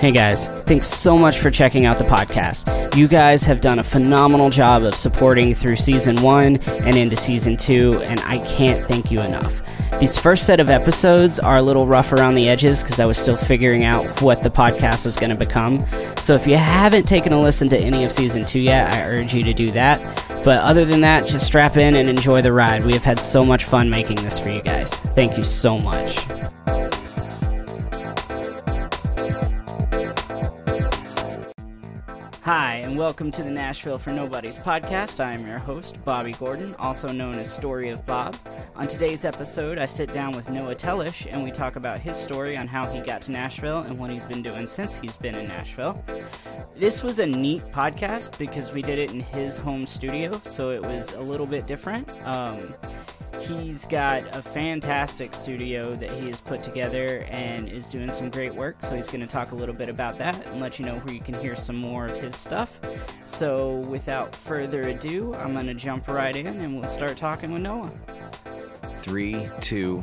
Hey guys, thanks so much for checking out the podcast. You guys have done a phenomenal job of supporting through season one and into season two, and I can't thank you enough. These first set of episodes are a little rough around the edges because I was still figuring out what the podcast was going to become. So if you haven't taken a listen to any of season two yet, I urge you to do that. But other than that, just strap in and enjoy the ride. We have had so much fun making this for you guys. Thank you so much. Hi, and welcome to the Nashville for Nobodies podcast. I am your host, Bobby Gordon, also known as Story of Bob. On today's episode, I sit down with Noah Tellish and we talk about his story on how he got to Nashville and what he's been doing since he's been in Nashville. This was a neat podcast because we did it in his home studio, so it was a little bit different. Um, He's got a fantastic studio that he has put together and is doing some great work. So he's going to talk a little bit about that and let you know where you can hear some more of his stuff. So without further ado, I'm going to jump right in and we'll start talking with Noah. Three, two,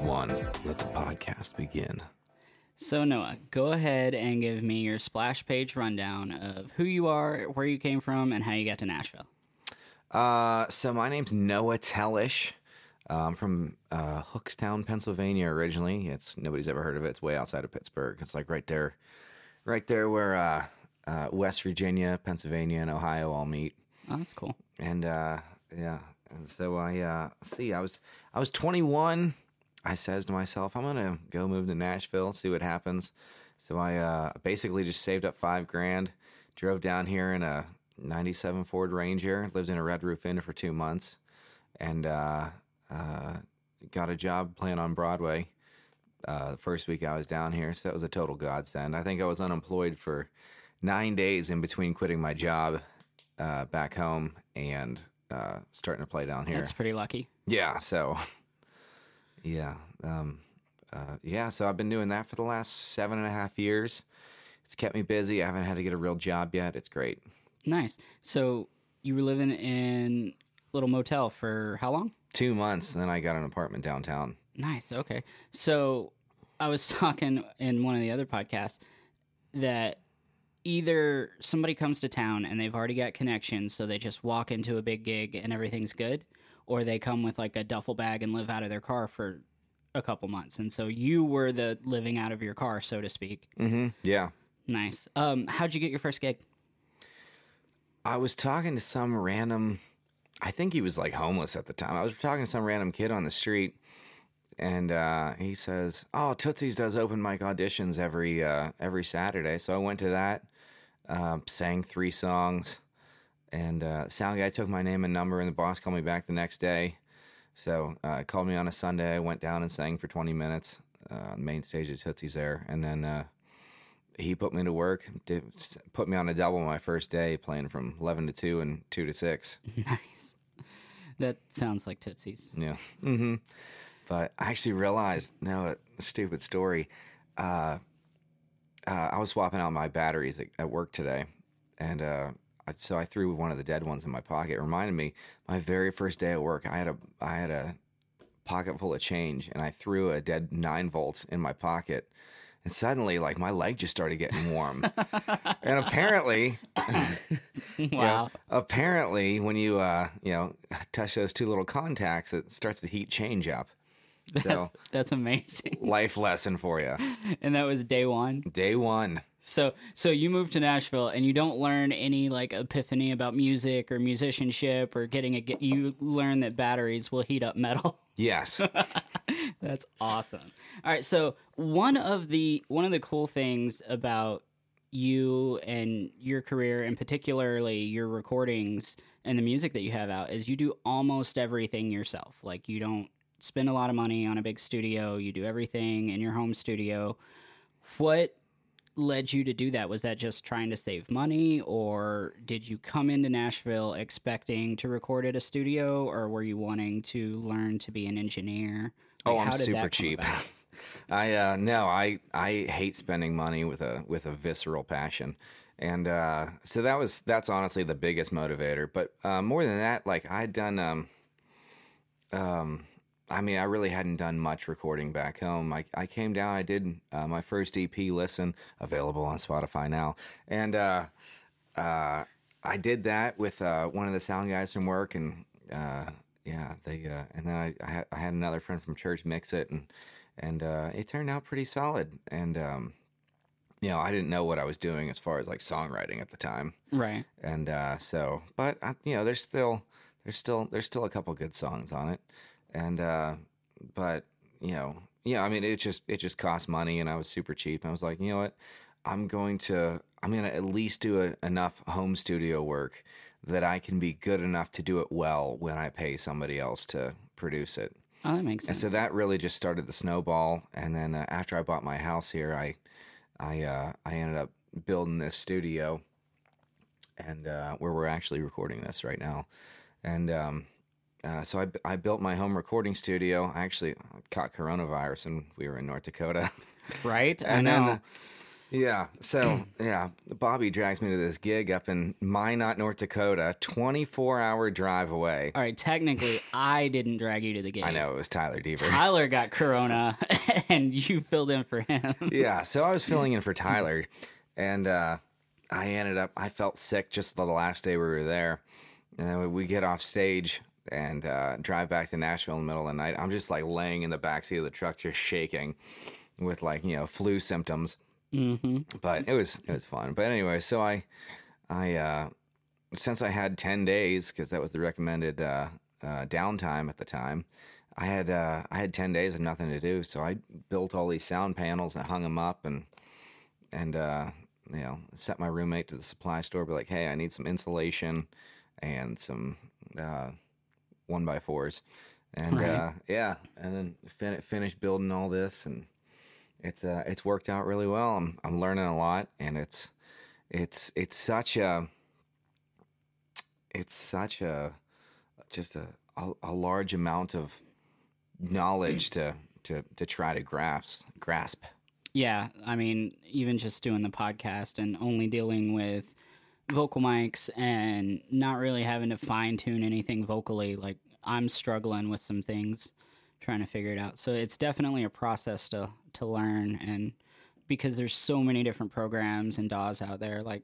one. Let the podcast begin. So, Noah, go ahead and give me your splash page rundown of who you are, where you came from, and how you got to Nashville. Uh, so my name's Noah Tellish. I'm from uh, Hookstown, Pennsylvania originally. It's nobody's ever heard of it. It's way outside of Pittsburgh. It's like right there, right there where uh, uh, West Virginia, Pennsylvania, and Ohio all meet. Oh, that's cool. And uh, yeah, and so I uh, see. I was I was 21. I says to myself, I'm gonna go move to Nashville, see what happens. So I uh, basically just saved up five grand, drove down here in a '97 Ford Ranger, lived in a Red Roof Inn for two months, and uh, got a job playing on Broadway. Uh, the first week I was down here, so that was a total godsend. I think I was unemployed for nine days in between quitting my job uh, back home and uh, starting to play down here. That's pretty lucky. Yeah. So, yeah. Um, uh, yeah. So I've been doing that for the last seven and a half years. It's kept me busy. I haven't had to get a real job yet. It's great. Nice. So you were living in a little motel for how long? Two months, and then I got an apartment downtown. Nice. Okay. So I was talking in one of the other podcasts that either somebody comes to town and they've already got connections, so they just walk into a big gig and everything's good, or they come with like a duffel bag and live out of their car for a couple months. And so you were the living out of your car, so to speak. Mm-hmm. Yeah. Nice. Um, how'd you get your first gig? I was talking to some random, I think he was like homeless at the time. I was talking to some random kid on the street, and uh, he says, "Oh, Tootsie's does open mic auditions every uh, every Saturday." So I went to that, uh, sang three songs, and uh, sound guy took my name and number, and the boss called me back the next day. So uh, called me on a Sunday. I went down and sang for twenty minutes, uh, main stage at Tootsie's there, and then he put me to work. Did, put me on a double my first day, playing from eleven to two and two to six. nice. That sounds like Tootsie's. Yeah. Mm-hmm. But I actually realized now a stupid story. Uh, uh, I was swapping out my batteries at, at work today, and uh, I, so I threw one of the dead ones in my pocket. It reminded me my very first day at work. I had a I had a pocket full of change, and I threw a dead nine volts in my pocket. And suddenly, like my leg just started getting warm, and apparently, you know, Wow. apparently, when you uh, you know touch those two little contacts, it starts the heat change up. So That's, that's amazing. life lesson for you. And that was day one. Day one. So so you moved to Nashville and you don't learn any like epiphany about music or musicianship or getting a you learn that batteries will heat up metal. Yes. That's awesome. All right, so one of the one of the cool things about you and your career and particularly your recordings and the music that you have out is you do almost everything yourself. Like you don't spend a lot of money on a big studio, you do everything in your home studio. What led you to do that? Was that just trying to save money, or did you come into Nashville expecting to record at a studio, or were you wanting to learn to be an engineer? Oh, I'm how did super cheap. I uh no, I I hate spending money with a with a visceral passion. And uh so that was that's honestly the biggest motivator. But uh more than that, like I'd done um um I mean, I really hadn't done much recording back home. I, I came down, I did uh, my first EP listen, available on Spotify now. And uh, uh, I did that with uh, one of the sound guys from work. And uh, yeah, they, uh, and then I, I, had, I had another friend from church mix it. And, and uh, it turned out pretty solid. And, um, you know, I didn't know what I was doing as far as like songwriting at the time. Right. And uh, so, but uh, you know, there's still, there's still, there's still a couple good songs on it and uh, but you know, yeah, I mean, it just it just cost money, and I was super cheap. I was like, you know what, I'm going to I'm gonna at least do a, enough home studio work that I can be good enough to do it well when I pay somebody else to produce it. Oh, that makes sense. And so that really just started the snowball. And then uh, after I bought my house here, I I uh, I ended up building this studio, and uh, where we're actually recording this right now. And um, uh, so I, I built my home recording studio. I actually caught coronavirus, and we were in North Dakota. right? I and know. then, yeah, so yeah, Bobby drags me to this gig up in Minot, North Dakota, twenty four hour drive away. All right, technically, I didn't drag you to the game. I know it was Tyler Deaver. Tyler got corona, and you filled in for him. yeah, so I was filling in for Tyler, and uh, I ended up I felt sick just the last day we were there, and then we get off stage and uh, drive back to Nashville in the middle of the night. I'm just like laying in the backseat of the truck, just shaking, with like you know flu symptoms. hmm But it was it was fun. But anyway, so I I uh, since I had ten days because that was the recommended uh, uh, downtime at the time. I had uh, I had ten days of nothing to do, so I built all these sound panels and hung them up and and uh, you know sent my roommate to the supply store, be like, hey, I need some insulation and some uh, one by fours, and Right. uh, yeah, and then fin- finished building all this, and it's uh, it's worked out really well. I'm I'm learning a lot, and it's it's it's such a it's such a just a a, a large amount of knowledge to to to try to grasp grasp. Yeah, I mean, even just doing the podcast and only dealing with vocal mics and not really having to fine tune anything vocally, like I'm struggling with some things, trying to figure it out. So it's definitely a process to to learn, and because there's so many different programs and DAWs out there, like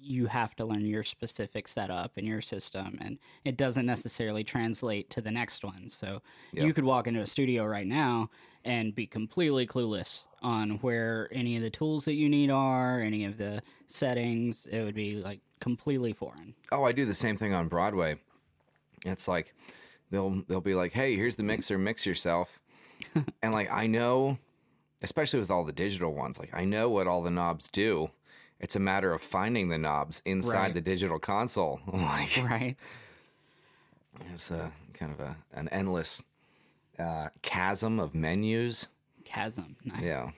you have to learn your specific setup and your system, and it doesn't necessarily translate to the next one. So Yeah. you could walk into a studio right now and be completely clueless on where any of the tools that you need are, any of the settings. It would be like completely foreign. Oh, I do the same thing on Broadway. It's like they'll they'll be like, "Hey, here's the mixer, mix yourself," and like I know, especially with all the digital ones, like I know what all the knobs do. It's a matter of finding the knobs inside Right. the digital console. like Right. it's a kind of a an endless uh, chasm of menus. Chasm. Nice. Yeah, All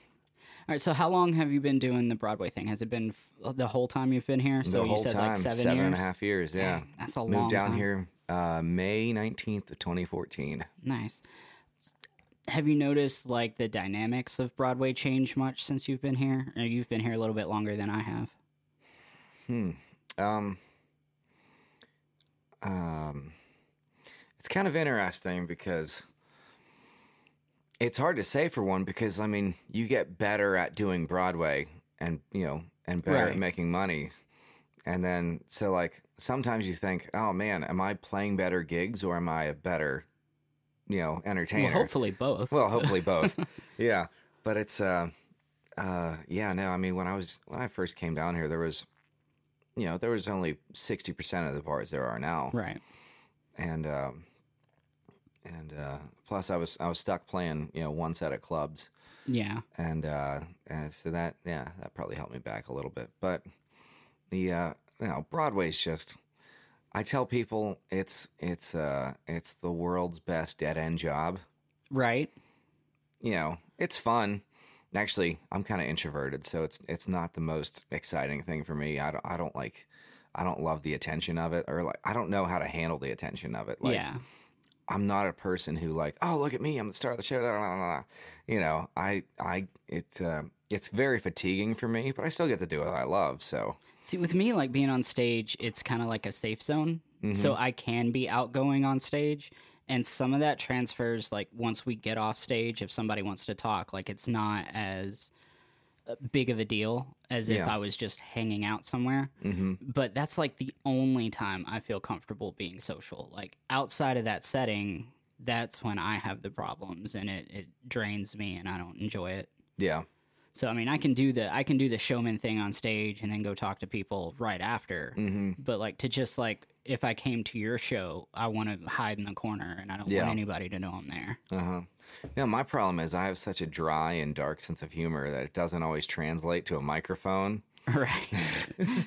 right. So how long have you been doing the Broadway thing? Has it been f- the whole time you've been here? So the you whole said time, like seven, seven years. and a half years. Yeah, Dang, that's a moved long Moved down time. here uh, May nineteenth of twenty fourteen. Nice. Have you noticed like the dynamics of Broadway change much since you've been here? Or you've been here a little bit longer than I have. Hmm. Um, um, it's kind of interesting because it's hard to say for one because I mean you get better at doing Broadway and you know and better Right. at making money, and then so like sometimes you think, oh man, am I playing better gigs or am I a better you know entertainer? Well, hopefully both. Well, hopefully both. yeah, but it's uh, uh, yeah. No, I mean when I was when I first came down here, there was, you know, there was only sixty percent of the bars there are now, right. and um, and uh, plus I was I was stuck playing you know one set of clubs, Yeah. and uh, and so that yeah that probably helped me back a little bit, but the uh, you know Broadway's just. I tell people it's it's uh it's the world's best dead end job Right. you know, it's fun. Actually, I'm kind of introverted, so it's it's not the most exciting thing for me. I don't I don't like I don't love the attention of it or like I don't know how to handle the attention of it. Like yeah. I'm not a person who like, "Oh, look at me, I'm the star of the show." blah, blah, blah, blah." You know, I I it uh, it's very fatiguing for me, but I still get to do what I love, so See, with me, like being on stage, it's kind of like a safe zone. Mm-hmm. So I can be outgoing on stage and some of that transfers like once we get off stage if somebody wants to talk like it's not as big of a deal as if Yeah. i was just hanging out somewhere Mm-hmm. but that's like the only time i feel comfortable being social like outside of that setting that's when i have the problems and it, it drains me and i don't enjoy it Yeah. so i mean i can do the i can do the showman thing on stage and then go talk to people right after Mm-hmm. but like to just like if I came to your show, I want to hide in the corner and I don't Yeah. want anybody to know I'm there. Uh huh. No, my problem is I have such a dry and dark sense of humor that it doesn't always translate to a microphone. right.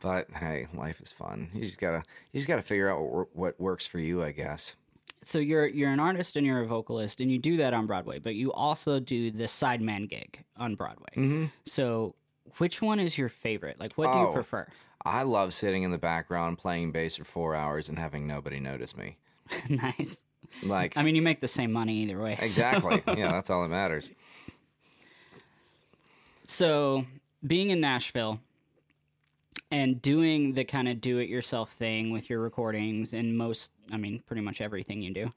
But hey, life is fun. You just gotta you just gotta figure out what, what works for you, I guess. so you're you're an artist and you're a vocalist and you do that on Broadway, but you also do the sideman gig on Broadway. Mm-hmm. So which one is your favorite? Like what do you Oh. prefer? I love sitting in the background playing bass for four hours and having nobody notice me. nice. Like I mean, you make the same money either way. so- exactly. yeah, that's all that matters. So, being in Nashville and doing the kind of do it yourself thing with your recordings and most, I mean, pretty much everything you do,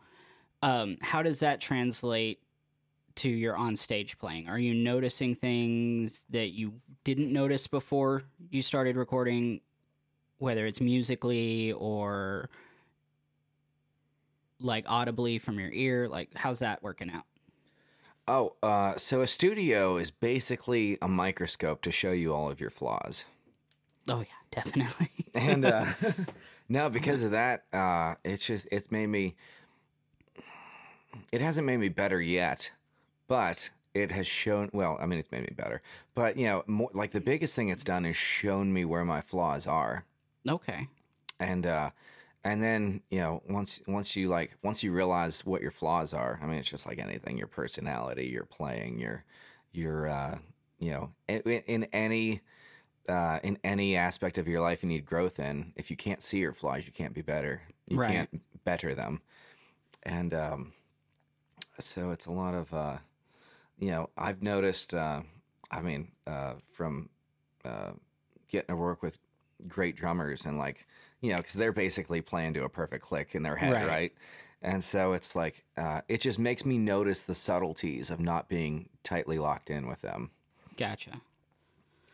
um, how does that translate to your on stage playing? Are you noticing things that you didn't notice before you started recording, whether it's musically or like audibly from your ear? Like, how's that working out? Oh, uh, so a studio is basically a microscope to show you all of your flaws. Oh, yeah, definitely. and uh no because of that uh it's just it's made me it hasn't made me better yet but it has shown well i mean it's made me better but you know more like the biggest thing it's done is shown me where my flaws are okay. and uh and then you know once once you like once you realize what your flaws are i mean it's just like anything your personality your playing your your uh you know in, in any uh in any aspect of your life you need growth in if you can't see your flaws you can't be better you Right. can't better them and um so it's a lot of uh you know i've noticed uh i mean uh from uh getting to work with great drummers and like you know because they're basically playing to a perfect click in their head Right. right, and so it's like uh, it just makes me notice the subtleties of not being tightly locked in with them Gotcha.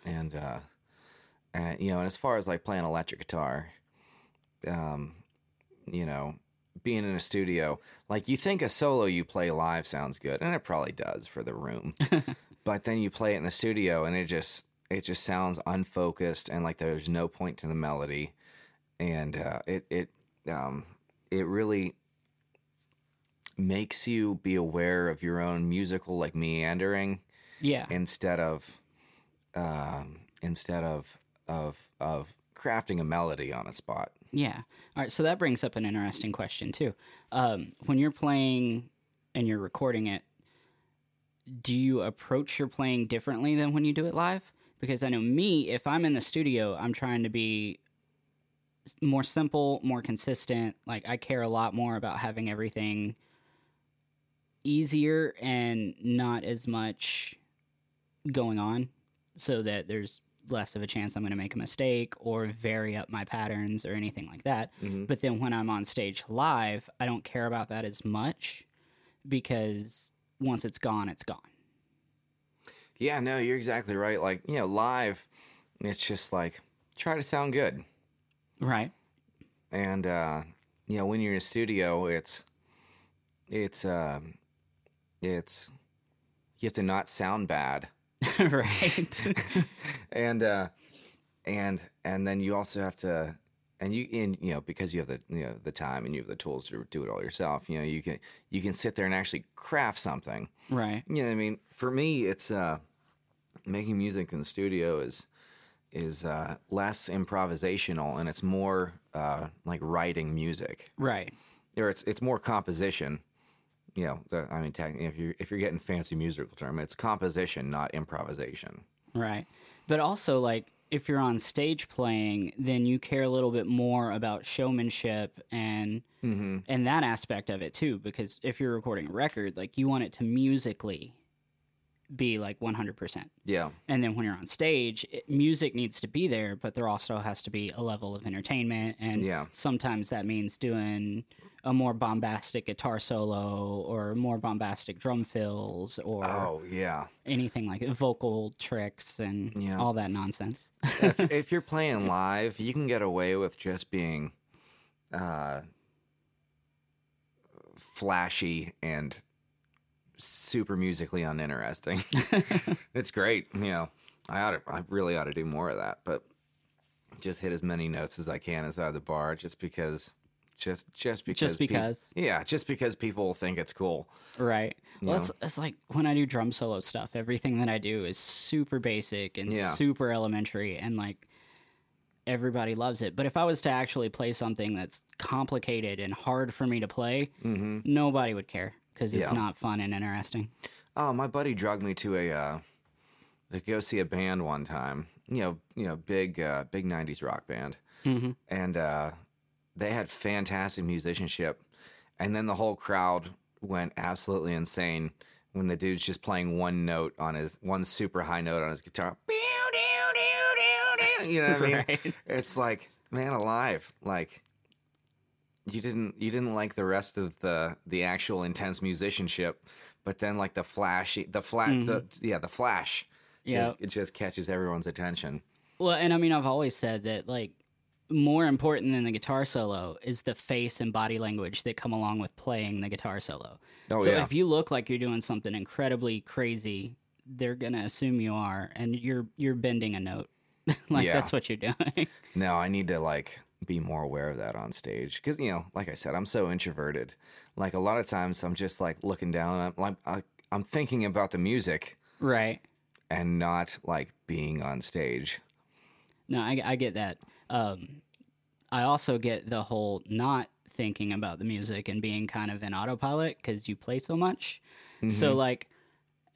and uh and you know and as far as like playing electric guitar um you know being in a studio like you think a solo you play live sounds good and it probably does for the room but then you play it in the studio and it just it just sounds unfocused and like there's no point to the melody and uh it it um it really makes you be aware of your own musical like meandering Yeah. instead of um, instead of of of crafting a melody on a spot. Yeah. All right. So that brings up an interesting question too. Um, when you're playing and you're recording it, do you approach your playing differently than when you do it live? Because I know me, if I'm in the studio, I'm trying to be more simple, more consistent. Like I care a lot more about having everything easier and not as much going on so that there's less of a chance I'm going to make a mistake or vary up my patterns or anything like that. But then when I'm on stage live, I don't care about that as much because once it's gone, it's gone. Yeah, no, you're exactly right. Like you know, live, it's just like try to sound good, Right. and uh, you know, when you're in a studio, it's it's um, it's you have to not sound bad. right. and uh and and then you also have to and you in you know because you have the you know the time and you have the tools to do it all yourself you know you can you can sit there and actually craft something right. you know what i mean for me it's uh making music in the studio is is uh less improvisational and it's more uh like writing music Right. or it's it's more composition you know the, i mean if you're if you're getting fancy musical term it's composition not improvisation Right. But also, like, if you're on stage playing, then you care a little bit more about showmanship and mm-hmm. and that aspect of it too. Because if you're recording a record, like, you want it to musically be like 100%. Yeah. And then when you're on stage, it, music needs to be there, but there also has to be a level of entertainment. And Yeah. sometimes that means doing a more bombastic guitar solo or more bombastic drum fills or Oh, yeah. anything like vocal tricks and Yeah. all that nonsense. if, if you're playing live, you can get away with just being uh, flashy and super musically uninteresting. it's great, you know. I ought to, I really ought to do more of that, but just hit as many notes as I can inside the bar, just because, just just because, Just because. yeah, just because people think it's cool. Right. Well, it's, it's like when I do drum solo stuff, everything that I do is super basic and Yeah. super elementary, and like everybody loves it. But if I was to actually play something that's complicated and hard for me to play, nobody would care because it's Mm-hmm. Yeah. not fun and interesting. Oh, my buddy drugged me to a uh, to go see a band one time. You know, you know, big uh, big '90s rock band, Mm-hmm. and uh, they had fantastic musicianship. And then the whole crowd went absolutely insane when the dude's just playing one note on his one super high note on his guitar. You know what I mean? Right. It's like, man alive, like you didn't you didn't like the rest of the the actual intense musicianship, but then like the flashy the flat the mm-hmm. yeah the flash, Yeah. just, it just catches everyone's attention. Well, and I mean, I've always said that like more important than the guitar solo is the face and body language that come along with playing the guitar solo. Oh, so yeah. if you look like you're doing something incredibly crazy, they're gonna assume you are, and you're you're bending a note. like Yeah. that's what you're doing. No, I need to like be more aware of that on stage because you know, like I said, I'm so introverted. Like a lot of times, I'm just like looking down. I'm like I, I'm thinking about the music right. and not like being on stage. No, I, I get that. Um, I also get the whole not thinking about the music and being kind of in autopilot because you play so much. So, like,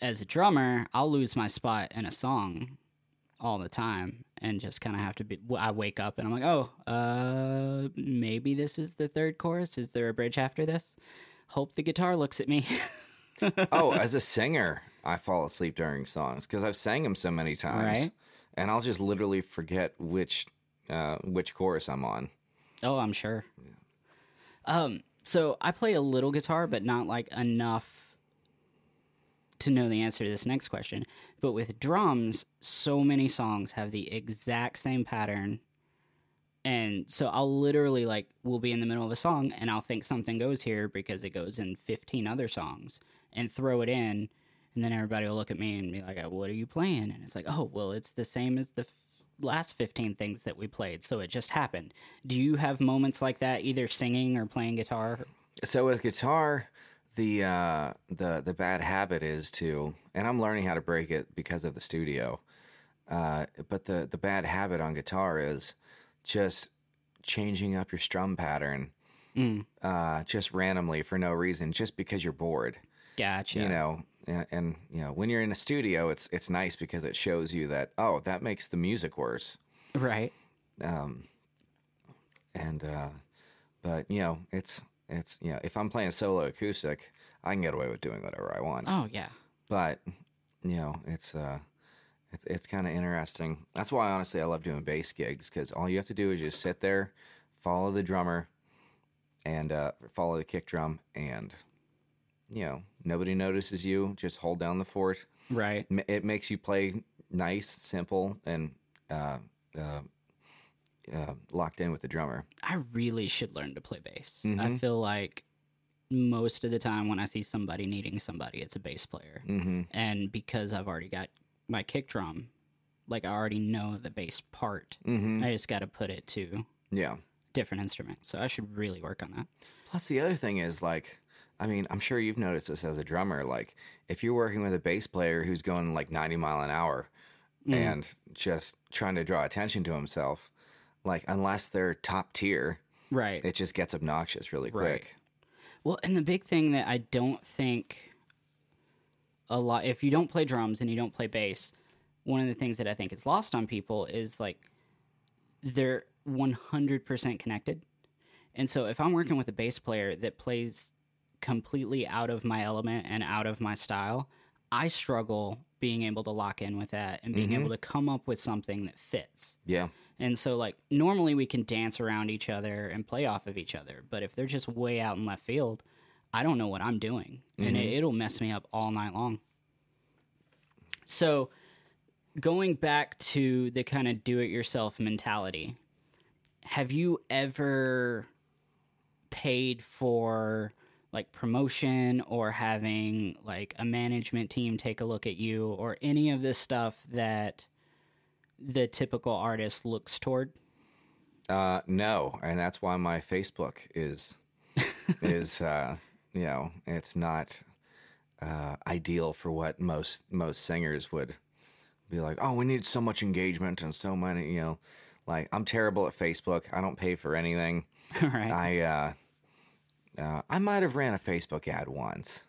as a drummer, I'll lose my spot in a song all the time and just kind of have to be. I wake up and I'm like, oh, uh, maybe this is the third chorus. Is there a bridge after this? Hope the guitar looks at me. oh, as a singer, I fall asleep during songs because I've sang them so many times, Right. and I'll just literally forget which uh, which chorus I'm on. Oh, I'm sure. Um, so I play a little guitar, but not like enough to know the answer to this next question. But with drums, so many songs have the exact same pattern. And so I'll literally like we'll be in the middle of a song and I'll think something goes here because it goes in 15 other songs and throw it in and then everybody will look at me and be like, "What are you playing?" And it's like, "Oh, well, it's the same as the last 15 things that we played, so it just happened." Do you have moments like that either singing or playing guitar? So with guitar, the uh, the the bad habit is to, and I'm learning how to break it because of the studio. Uh, but the the bad habit on guitar is just changing up your strum pattern, Mm, uh, just randomly for no reason, just because you're bored. gotcha. you know and, and you know when you're in a studio it's it's nice because it shows you that oh that makes the music worse right? um and uh but you know it's it's you know if i'm playing solo acoustic i can get away with doing whatever i want Oh yeah. but you know it's uh it's, it's kind of interesting that's why honestly i love doing bass gigs because all you have to do is just sit there follow the drummer and uh follow the kick drum and you know nobody notices you just hold down the fort Right. It makes you play nice simple and uh uh uh, locked in with the drummer. I really should learn to play bass. I Mhm. feel like most of the time when I see somebody needing somebody, it's a bass player. Mm-hmm. And because I've already got my kick drum, like I already know the bass part. Mm-hmm. I just got to put it to Yeah. different instruments. So I should really work on that. Plus, the other thing is like, I mean, I'm sure you've noticed this as a drummer. Like, if you're working with a bass player who's going like 90 mile an hour Mm. and just trying to draw attention to himself, like, unless they're top tier, Right. it just gets obnoxious really Right. quick. Well, and the big thing that I don't think a lot, if you don't play drums and you don't play bass, one of the things that I think is lost on people is like they're 100% connected. And so if I'm working with a bass player that plays completely out of my element and out of my style, I struggle being able to lock in with that and being Mm-hmm. able to come up with something that fits. Yeah. And so, like, normally we can dance around each other and play off of each other. But if they're just way out in left field, I don't know what I'm doing. And it, it'll mess me up all night long. So, going back to the kind of do it yourself mentality, have you ever paid for like promotion or having like a management team take a look at you or any of this stuff that the typical artist looks toward? Uh, no, and that's why my Facebook is is uh, you know it's not uh, ideal for what most most singers would be like. Oh, we need so much engagement and so many. You know, like I'm terrible at Facebook. I don't pay for anything. right. I uh, uh, I might have ran a Facebook ad once.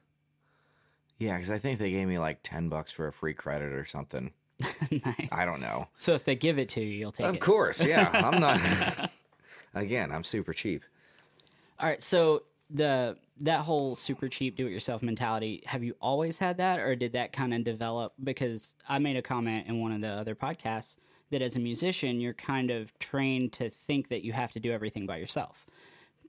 Yeah, because I think they gave me like ten bucks for a free credit or something. nice. I don't know. So if they give it to you, you'll take it. Of course, yeah. I'm not. Again, I'm super cheap. All right. So the that whole super cheap do it yourself mentality, have you always had that or did that kind of develop because I made a comment in one of the other podcasts that as a musician, you're kind of trained to think that you have to do everything by yourself.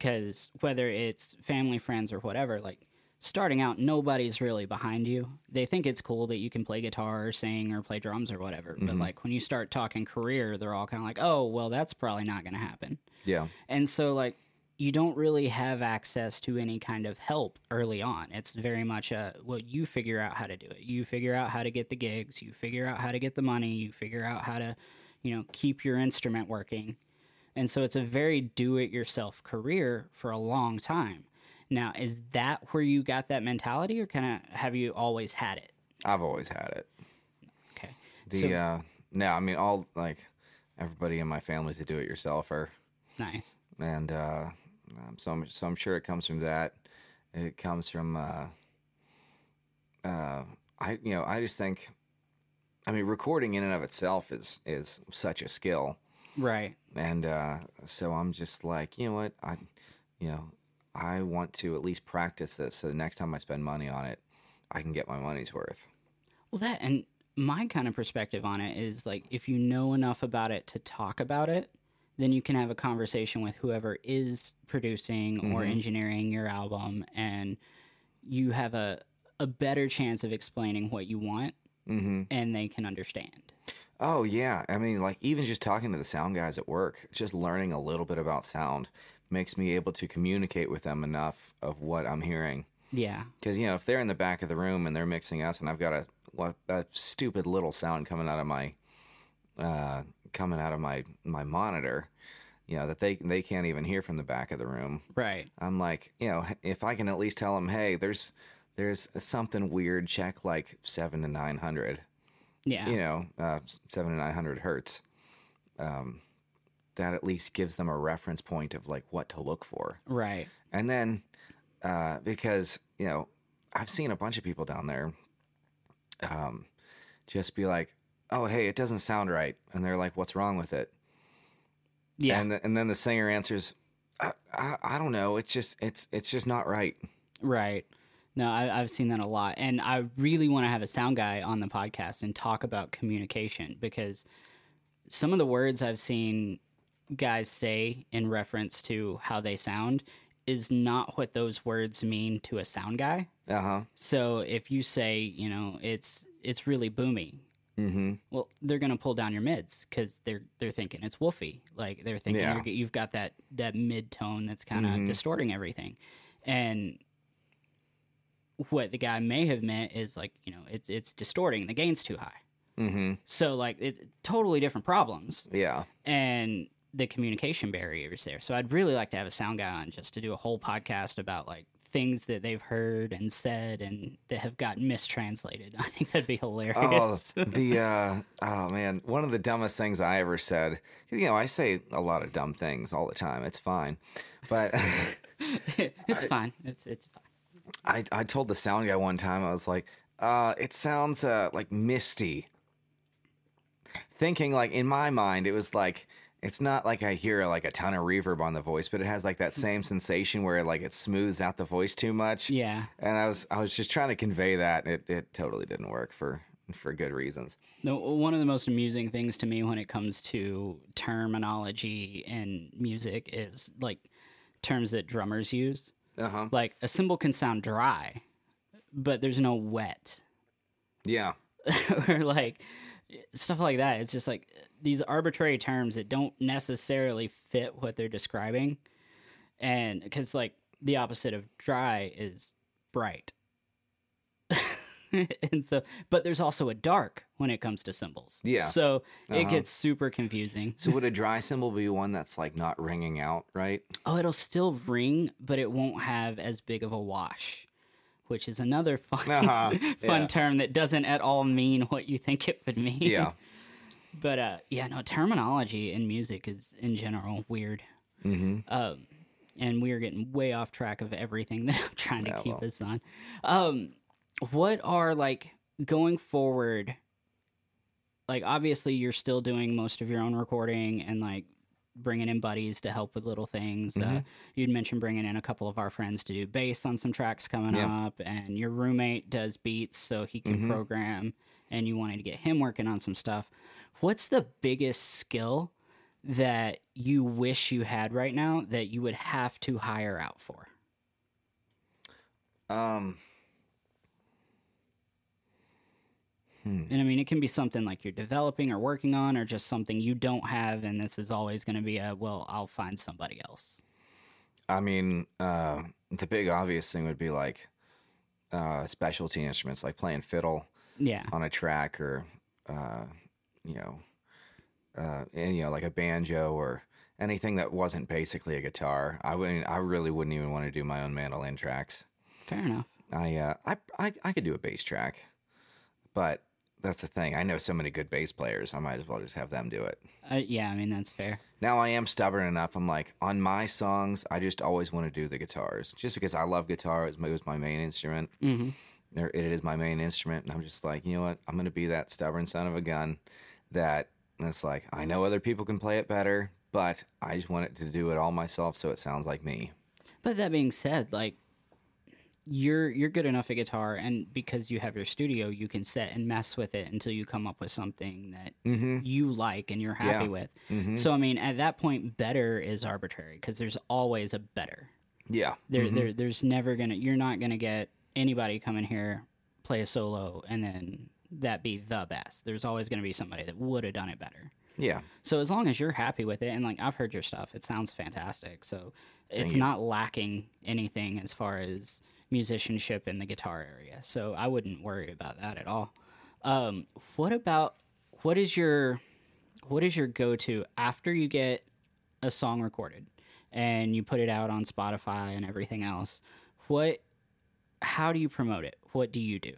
Because whether it's family, friends or whatever, like starting out nobody's really behind you. They think it's cool that you can play guitar or sing or play drums or whatever. But mm-hmm. like when you start talking career, they're all kind of like, "Oh, well, that's probably not going to happen." Yeah. And so, like, you don't really have access to any kind of help early on. It's very much a, well, you figure out how to do it. You figure out how to get the gigs. You figure out how to get the money. You figure out how to, you know, keep your instrument working. And so it's a very do it yourself career for a long time. Now, is that where you got that mentality or kind of have you always had it? I've always had it. Okay. The So- uh no, I mean all like everybody in my family's a do it yourselfer. Nice. And uh um, so I'm so I'm sure it comes from that. It comes from uh uh I you know, I just think I mean recording in and of itself is is such a skill. Right. And uh so I'm just like, you know what? I you know, I want to at least practice this so the next time I spend money on it, I can get my money's worth. Well, that and my kind of perspective on it is like if you know enough about it to talk about it, then you can have a conversation with whoever is producing or engineering your album, and you have a a better chance of explaining what you want, Mhm. and they can understand. Oh yeah, I mean, like even just talking to the sound guys at work, just learning a little bit about sound makes me able to communicate with them enough of what I'm hearing. Yeah, Because you know, if they're in the back of the room and they're mixing us, and I've got a what a stupid little sound coming out of my uh, coming out of my my monitor, you know, that they they can't even hear from the back of the room. right. I'm like, you know, if I can at least tell them, hey, there's there's something weird. Check like seven to nine hundred Yeah, you know, uh, seven to nine hundred hertz. Um, that at least gives them a reference point of like what to look for. right. And then, uh, because you know, I've seen a bunch of people down there, um, just be like, "Oh, hey, it doesn't sound right," and they're like, "What's wrong with it?" Yeah, And the, and then the singer answers, I, I, "I don't know. It's just it's it's just not right." Right. No, I, I've seen that a lot. And I really want to have a sound guy on the podcast and talk about communication because some of the words I've seen guys say in reference to how they sound is not what those words mean to a sound guy. Uh huh. So if you say, you know, it's it's really boomy, Mm-hmm. well, they're gonna pull down your mids because they're they're thinking it's woofy. Like they're thinking Yeah. you've got that that mid tone that's kind of Mhm. distorting everything, and what the guy may have meant is like you know it's it's distorting. The gain's too high. Mm-hmm. So like it's totally different problems, Yeah. and the communication barrier is there. So I'd really like to have a sound guy on just to do a whole podcast about like things that they've heard and said and that have gotten mistranslated. I think that'd be hilarious Oh, hilarious. the uh, oh man, one of the dumbest things I ever said. You know, I say a lot of dumb things all the time. It's fine, but it's fine. It's it's fine. I I told the sound guy one time I was like, uh, it sounds uh, like misty. Thinking like in my mind, it was like it's not like I hear like a ton of reverb on the voice, but it has like that same sensation where like it smooths out the voice too much. Yeah. And I was I was just trying to convey that. It it totally didn't work for for good reasons. No, one of the most amusing things to me when it comes to terminology in music is like terms that drummers use. Uh huh. Like a cymbal can sound dry, but there's no wet. Yeah. or like stuff like that. It's just like these arbitrary terms that don't necessarily fit what they're describing. And because like the opposite of dry is bright. and so, but there's also a dark when it comes to cymbals. Yeah. So it Uh-huh. gets super confusing. So would a dry cymbal be one that's like not ringing out, right? Oh, it'll still ring, but it won't have as big of a wash, which is another fun, Uh-huh, fun yeah. term that doesn't at all mean what you think it would mean. Yeah. But uh, yeah, no, terminology in music is in general weird. Mm-hmm. Um, and we are getting way off track of everything that I'm trying to Yeah, keep well. us on. Um, what are like going forward? Like, obviously, you're still doing most of your own recording and like bringing in buddies to help with little things. Uh, Mm-hmm. you'd mentioned bringing in a couple of our friends to do bass on some tracks coming Yeah. up, and your roommate does beats so he can Mhm. program, and you wanted to get him working on some stuff. What's the biggest skill that you wish you had right now that you would have to hire out for? Um. Hmm. And I mean, it can be something like you're developing or working on, or just something you don't have, and this is always going to be a well, I'll find somebody else. I mean, uh, the big obvious thing would be like uh, specialty instruments, like playing fiddle Yeah. on a track, or uh, you know, uh, and, you know, like a banjo or anything that wasn't basically a guitar. I wouldn't. I really wouldn't even want to do my own mandolin tracks. Fair enough. I, uh, I, I, I could do a bass track, but that's the thing. I know so many good bass players. I might as well just have them do it. Uh, yeah, I mean that's fair. Now I am stubborn enough. I'm like on my songs. I just always want to do the guitars, just because I love guitar. It was my, it was my main instrument. hmm It is my main instrument, and I'm just like, you know what? I'm gonna be that stubborn son of a gun. That it's like I know other people can play it better, but I just want it to do it all myself, so it sounds like me. But that being said, like you're you're good enough at guitar, and because you have your studio, you can sit and mess with it until you come up with something that Mm-hmm. you like and you're happy Yeah. with. Mm-hmm. So I mean, at that point, better is arbitrary because there's always a better. Yeah. There, Mhm. there, there's never gonna. You're not gonna get anybody come in here, play a solo, and then that be the best. There's always gonna be somebody that would have done it better. Yeah. So as long as you're happy with it, and like I've heard your stuff, it sounds fantastic. So it's not lacking anything as far as musicianship in the guitar area. So I wouldn't worry about that at all. Um, what about what is your what is your go to after you get a song recorded and you put it out on Spotify and everything else? What how do you promote it? What do you do?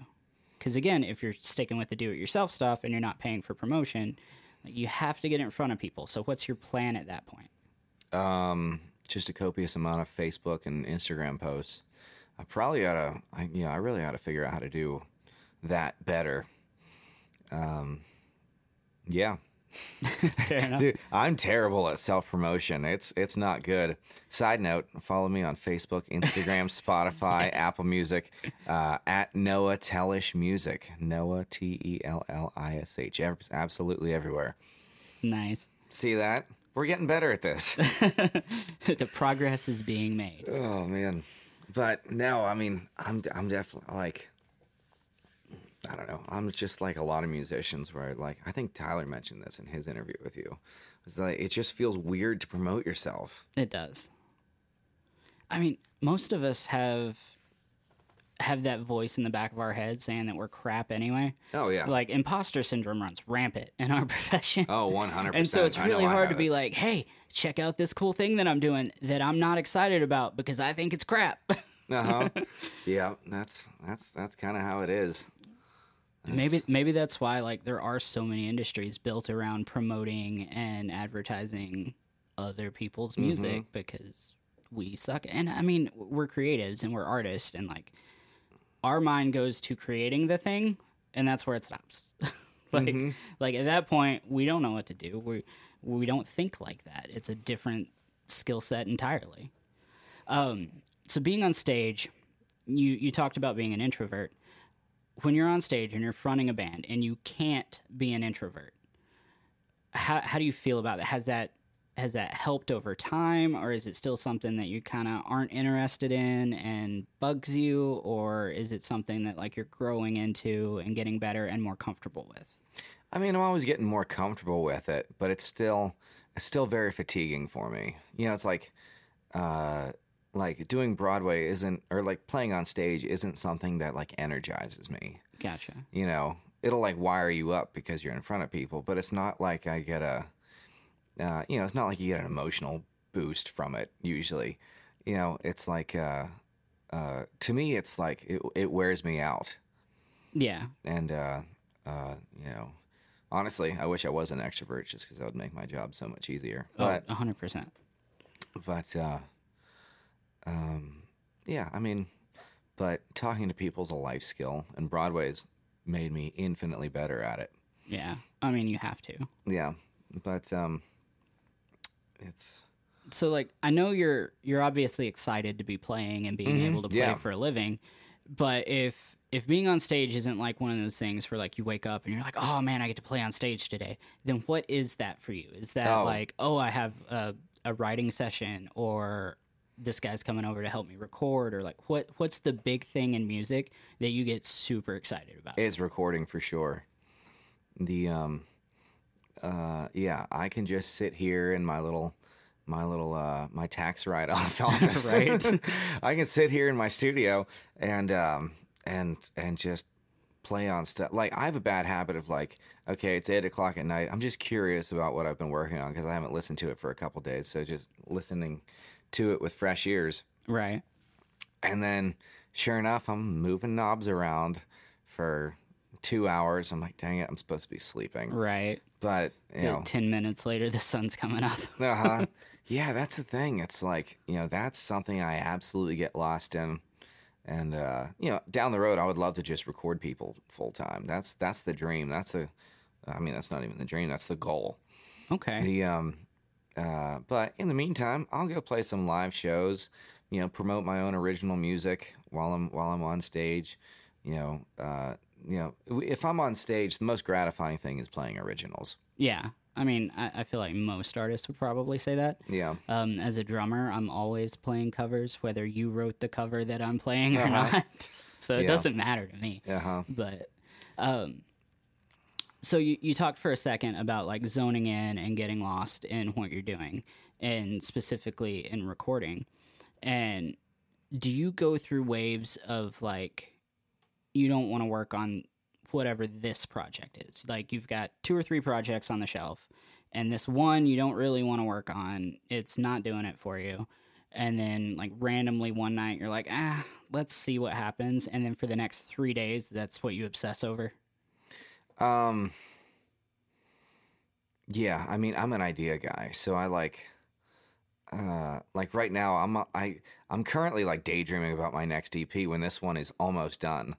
Because again, if you're sticking with the do-it-yourself stuff and you're not paying for promotion, you have to get in front of people. So what's your plan at that point? Um, just a copious amount of Facebook and Instagram posts. I probably ought to, I, you know, I really ought to figure out how to do that better. Um, yeah, dude, I'm terrible at self promotion. It's it's not good. Side note: follow me on Facebook, Instagram, Spotify, Apple Music, uh, at Noah Tellish Music. Noah T E L L I S H. Absolutely everywhere. Nice. See that? We're getting better at this. the progress is being made. Oh man, but no, I mean, I'm I'm definitely like, I don't know. I'm just like a lot of musicians where like I think Tyler mentioned this in his interview with you. It's like it just feels weird to promote yourself. It does. I mean, most of us have have that voice in the back of our head saying that we're crap anyway. Oh yeah. Like imposter syndrome runs rampant in our profession. oh, 100. and so it's really hard to be like, "Hey, check out this cool thing that I'm doing that I'm not excited about because I think it's crap." uh huh. yeah, that's that's that's kind of how it is. maybe maybe that's why like there are so many industries built around promoting and advertising other people's music because we suck. And I mean, we're creatives and we're artists and like our mind goes to creating the thing and that's where it stops. like Mm-hmm. like at that point we don't know what to do. We we don't think like that. It's a different skill set entirely. Um, so being on stage, you you talked about being an introvert. When you're on stage and you're fronting a band and you can't be an introvert, how how do you feel about that? Has that has that helped over time, or is it still something that you kind of aren't interested in and bugs you, or is it something that like you're growing into and getting better and more comfortable with? I mean, I'm always getting more comfortable with it, but it's still it's still very fatiguing for me. You know, it's like uh like doing Broadway isn't or like playing on stage isn't something that like energizes me. Gotcha. You know, it'll like wire you up because you're in front of people, but it's not like I get a uh, you know, it's not like you get an emotional boost from it usually. You know, it's like uh uh to me it's like it, it wears me out. Yeah. and uh, uh, you know, honestly, I wish I was an extrovert just because that would make my job so much easier. But oh, 100%. but uh, um, yeah, I mean, but talking to people is a life skill, and Broadway's made me infinitely better at it. Yeah. I mean, you have to. Yeah, but um, it's so like I know you're you're obviously excited to be playing and being able to play Mm-hmm. yeah. for a living, but if if being on stage isn't like one of those things where like you wake up and you're like, oh man, I get to play on stage today, then what is that for you? Is that Oh. like, oh, I have a, a writing session or this guy's coming over to help me record or like what what's the big thing in music that you get super excited about? it's recording for sure. The um, uh, yeah, I can just sit here in my little. My little uh my tax write off office. Right. I can sit here in my studio and um and and just play on stuff. Like I have a bad habit of like, okay, it's eight o'clock at night. I'm just curious about what I've been working on because I haven't listened to it for a couple days. So just listening to it with fresh ears. right. And then sure enough, I'm moving knobs around for two hours. I'm like, dang it, I'm supposed to be sleeping. Right. But you know, 10 minutes later the sun's coming up. uh-huh. yeah, that's the thing. It's like, you know, that's something I absolutely get lost in. And uh, you know, down the road I would love to just record people full time. That's that's the dream. That's the I mean, that's not even the dream, that's the goal. Okay. The um uh but in the meantime, I'll go play some live shows, you know, promote my own original music while I'm while I'm on stage. You know, uh you know, if I'm on stage, the most gratifying thing is playing originals. Yeah. I mean, I, I feel like most artists would probably say that. Yeah. Um, as a drummer, I'm always playing covers, whether you wrote the cover that I'm playing or Uh-huh. not. so it Yeah. doesn't matter to me. Uh-huh. But um, so you, you talked for a second about like zoning in and getting lost in what you're doing, and specifically in recording. And do you go through waves of like you don't want to work on whatever this project is? Like you've got two or three projects on the shelf, and this one you don't really want to work on. It's not doing it for you. And then like randomly one night you're like, ah, let's see what happens. And then for the next three days, that's what you obsess over. Um Yeah, I mean, I'm an idea guy, so I like uh like right now I'm I I'm currently like daydreaming about my next EP when this one is almost done.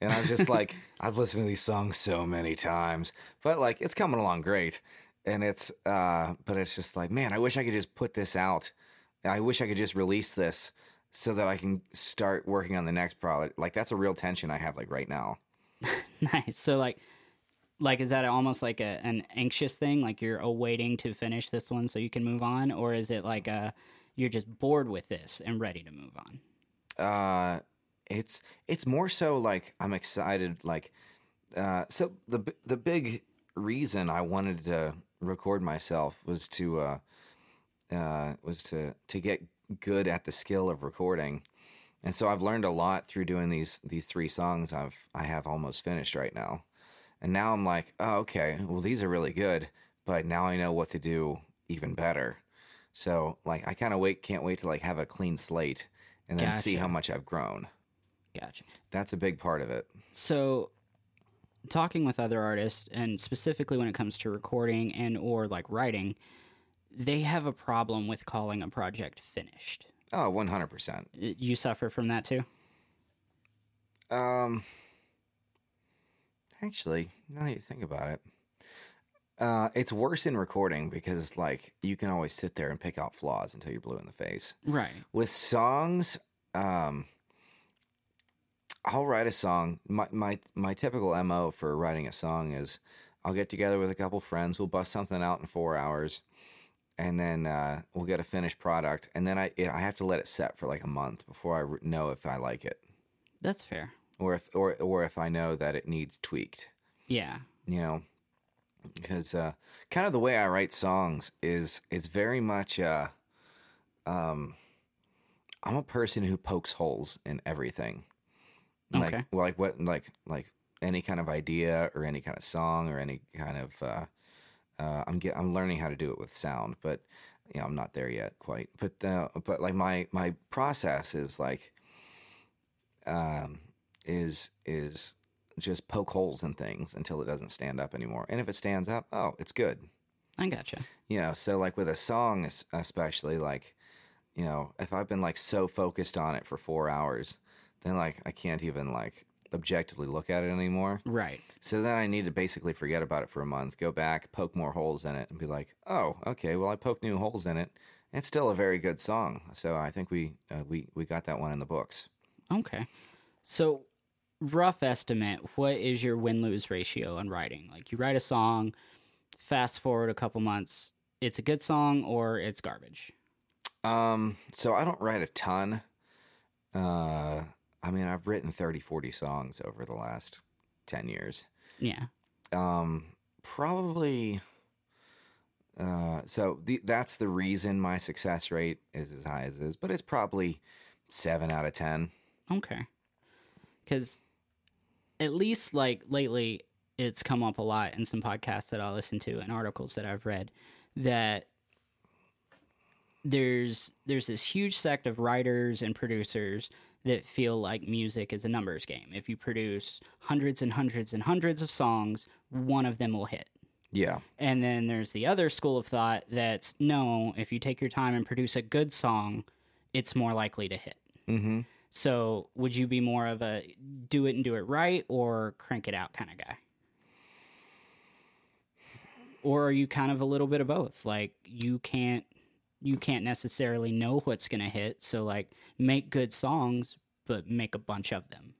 And I'm just like I've listened to these songs so many times, but like it's coming along great. And it's uh but it's just like, man, I wish I could just put this out. I wish I could just release this so that I can start working on the next product. Like that's a real tension I have like right now. nice. So like like is that almost like a, an anxious thing like you're awaiting to finish this one so you can move on or is it like a you're just bored with this and ready to move on uh it's it's more so like i'm excited like uh so the the big reason i wanted to record myself was to uh uh was to to get good at the skill of recording. And so i've learned a lot through doing these these three songs i've i have almost finished right now. And now i'm like oh okay well these are really good but now i know what to do even better. So like i kind of wait can't wait to like have a clean slate and then see how much i've grown gotcha. That's a big part of it. So talking with other artists and specifically when it comes to recording and or like writing they have a problem with calling a project finished. Oh 100% you suffer from that too? Um Actually, now that you think about it, uh, it's worse in recording because it's like you can always sit there and pick out flaws until you're blue in the face. Right. With songs, um, I'll write a song. My my my typical mo for writing a song is I'll get together with a couple friends. We'll bust something out in four hours, and then uh, we'll get a finished product. And then I it, I have to let it set for like a month before I re- know if I like it, That's fair. or if or or if I know that it needs tweaked. Yeah. You know, because uh, kind of the way I write songs is it's very much. Uh, um, I'm a person who pokes holes in everything. Like, Okay. well, like what, like, like any kind of idea or any kind of song or any kind of. Uh, uh, I'm get, I'm learning how to do it with sound, but you know, I'm not there yet quite. But uh, but like my my process is like, um, is is just poke holes in things until it doesn't stand up anymore. And if it stands up, oh, it's good I gotcha. you know so like with a song especially like you know if i've been like so focused on it for four hours then like i can't even like objectively look at it anymore Right. so then i need to basically forget about it for a month go back poke more holes in it and be like oh okay well i poked new holes in it it's still a very good song so i think we uh, we we got that one in the books Okay. So, rough estimate, what is your win lose ratio on writing? Like, you write a song, fast forward a couple months, it's a good song or it's garbage. um so i don't write a ton uh i mean i've written 30 40 songs over the last 10 years Yeah. um probably uh so the, that's the reason my success rate is as high as it is but it's probably seven out of ten Okay. Because at least like lately, it's come up a lot in some podcasts that I listen to and articles that I've read that there's there's this huge sect of writers and producers that feel like music is a numbers game. If you produce hundreds and hundreds and hundreds of songs, one of them will hit. yeah And then there's the other school of thought that's no, if you take your time and produce a good song, it's more likely to hit. mm-hmm So, would you be more of a do it and do it right or crank it out kind of guy? Or are you kind of a little bit of both? Like you can't you can't necessarily know what's going to hit, so like make good songs but make a bunch of them.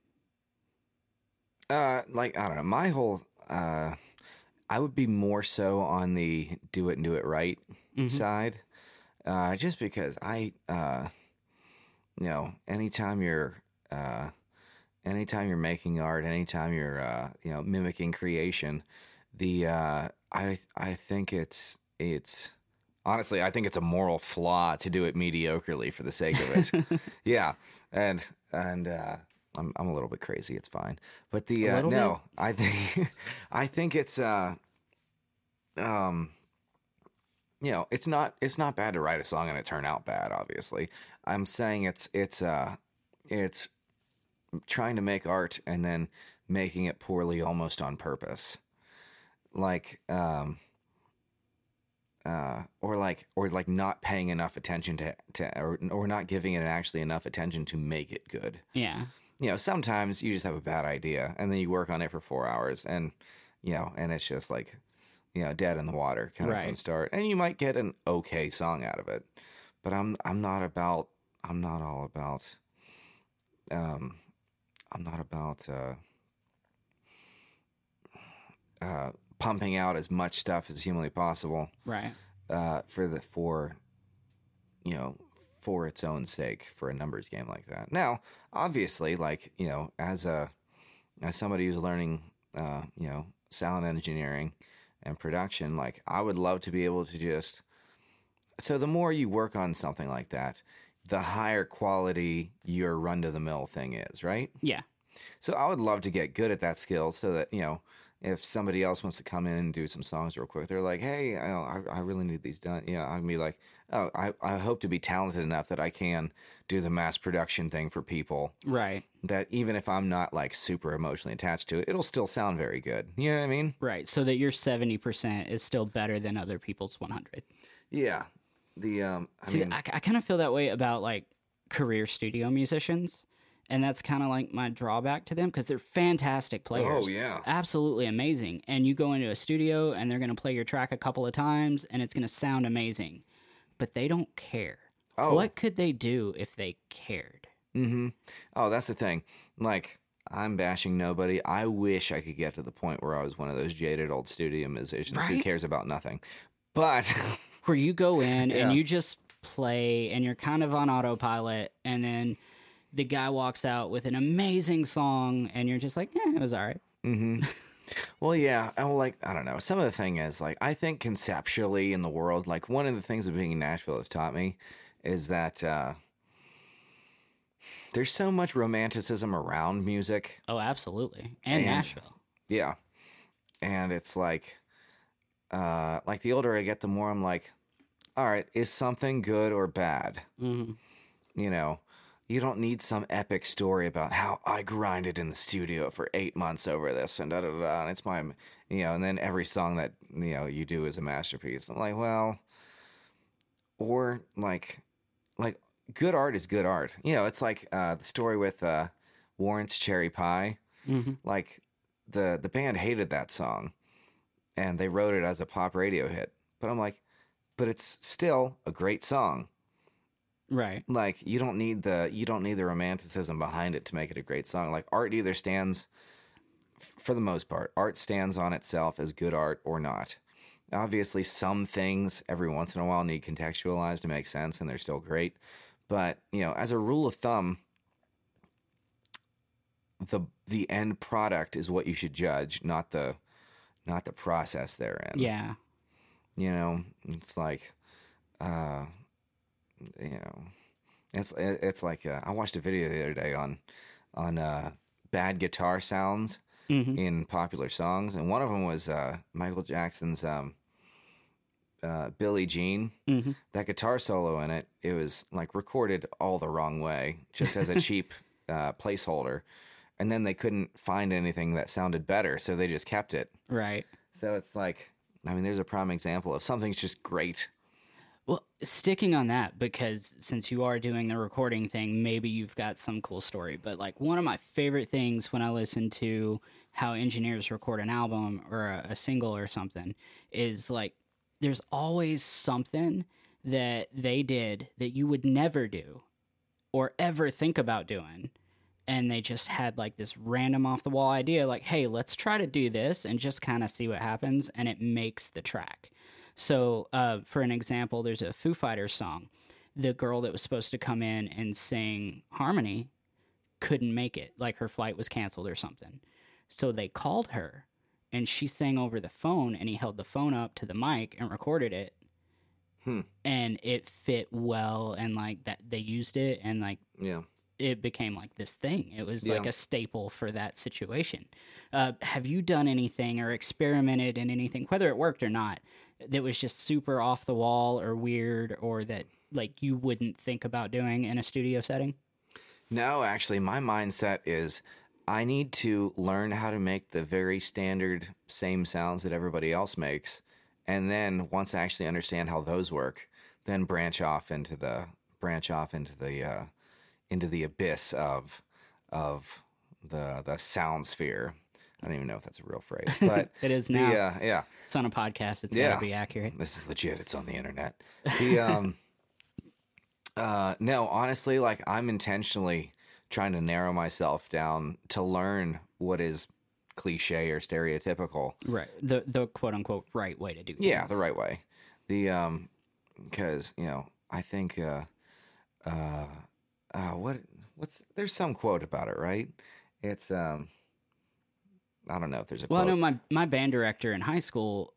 uh like i don't know my whole uh i would be more so on the do it and do it right Mhm. side uh just because i uh you know anytime you're uh anytime you're making art anytime you're uh you know mimicking creation the uh i i think it's it's honestly i think it's a moral flaw to do it mediocrely for the sake of it yeah and and uh I'm, I'm a little bit crazy. It's fine, but the uh, no, I think I think it's uh, um, you know, it's not it's not bad to write a song and it turn out bad. Obviously, I'm saying it's it's uh, it's trying to make art and then making it poorly almost on purpose, like um, uh, or like or like not paying enough attention to to or, or not giving it actually enough attention to make it good Yeah. you know, sometimes you just have a bad idea and then you work on it for four hours and, you know, and it's just like, you know, dead in the water kind of Right. from start. And you might get an okay song out of it. But I'm I'm not about I'm not all about um I'm not about uh uh pumping out as much stuff as humanly possible Right. uh, for the for you know for its own sake for a numbers game like that. Now, obviously, like you know, as a as somebody who's learning, uh, you know, sound engineering and production, like I would love to be able to just. So the more you work on something like that, the higher quality your run to the mill thing is, right? Yeah. So I would love to get good at that skill so that, you know, if somebody else wants to come in and do some songs real quick, they're like, hey, I, I really need these done. You know, I can be like, oh, I, I hope to be talented enough that I can do the mass production thing for people Right. that even if I'm not like super emotionally attached to it, it'll still sound very good. You know what I mean? Right. So that your 70% is still better than other people's 100. Yeah. The, um, I See, mean, I, I kind of feel that way about like career studio musicians. And that's kind of like my drawback to them because they're fantastic players. Oh, yeah. absolutely amazing. And you go into a studio and they're going to play your track a couple of times and it's going to sound amazing, but they don't care. Oh. What could they do if they cared? Mm-hmm. Oh, that's the thing. Like, I'm bashing nobody. I wish I could get to the point where I was one of those jaded old studio musicians who cares about nothing. But Where you go in Yeah. and you just play and you're kind of on autopilot and then the guy walks out with an amazing song and you're just like, eh, it was all right. Mm-hmm. Well, yeah. I like I don't know. Some of the thing is like I think conceptually in the world, like one of the things of being in Nashville has taught me is that uh, there's so much romanticism around music. Oh, absolutely. And, And- Nashville. Yeah, and it's like, uh, like the older I get, the more I'm like, all right, is something good or bad? Mm-hmm. You know. You don't need some epic story about how I grinded in the studio for eight months over this and da da da. And it's my, you know, and then every song that you know you do is a masterpiece. I'm like, well, or like, like good art is good art. You know, it's like uh, the story with uh, Warrant's Cherry Pie. hmm Like the the band hated that song, and they wrote it as a pop radio hit. But I'm like, but it's still a great song Right. like you don't need the you don't need the romanticism behind it to make it a great song like art either stands for the most part art stands on itself as good art or not obviously some things every once in a while need contextualized to make sense and they're still great but you know as a rule of thumb the the end product is what you should judge not the not the process therein Yeah. you know it's like uh you know it's it's like uh, i watched a video the other day on on uh bad guitar sounds hmm in popular songs and one of them was uh michael jackson's um uh billie jean. Hmm that guitar solo in it it was like recorded all the wrong way just as a cheap uh placeholder and then they couldn't find anything that sounded better so they just kept it. Right. so it's like i mean there's a prime example of something's just great Well, sticking on that, because since you are doing the recording thing, maybe you've got some cool story. But like one of my favorite things when I listen to how engineers record an album or a, a single or something is like there's always something that they did that you would never do or ever think about doing. And they just had like this random off the wall idea, like, hey, let's try to do this and just kind of see what happens. And it makes the track. So, uh, for an example, there's a Foo Fighters song. The girl that was supposed to come in and sing harmony couldn't make it, like her flight was canceled or something. So they called her and she sang over the phone and he held the phone up to the mic and recorded it. Hmm. And it fit well and like that they used it and like yeah it became like this thing. It was Yeah. like a staple for that situation. Uh, have you done anything or experimented in anything, whether it worked or not, that was just super off the wall or weird or that like you wouldn't think about doing in a studio setting? No, actually, my mindset is I need to learn how to make the very standard same sounds that everybody else makes. And then once I actually understand how those work, then branch off into the branch off into the uh, into the abyss of of the the sound sphere. I don't even know if that's a real phrase, but It is now. uh, yeah, It's on a podcast. It's Yeah. got to be accurate. this is legit. It's on the internet. The um, uh, no, honestly, like I'm intentionally trying to narrow myself down to learn what is cliche or stereotypical. Right. The the quote unquote right way to do things. Yeah, the right way. The um, because you know, I think uh, uh, uh, what what's there's some quote about it, right? It's um, I don't know if there's a Well, I know my my band director in high school,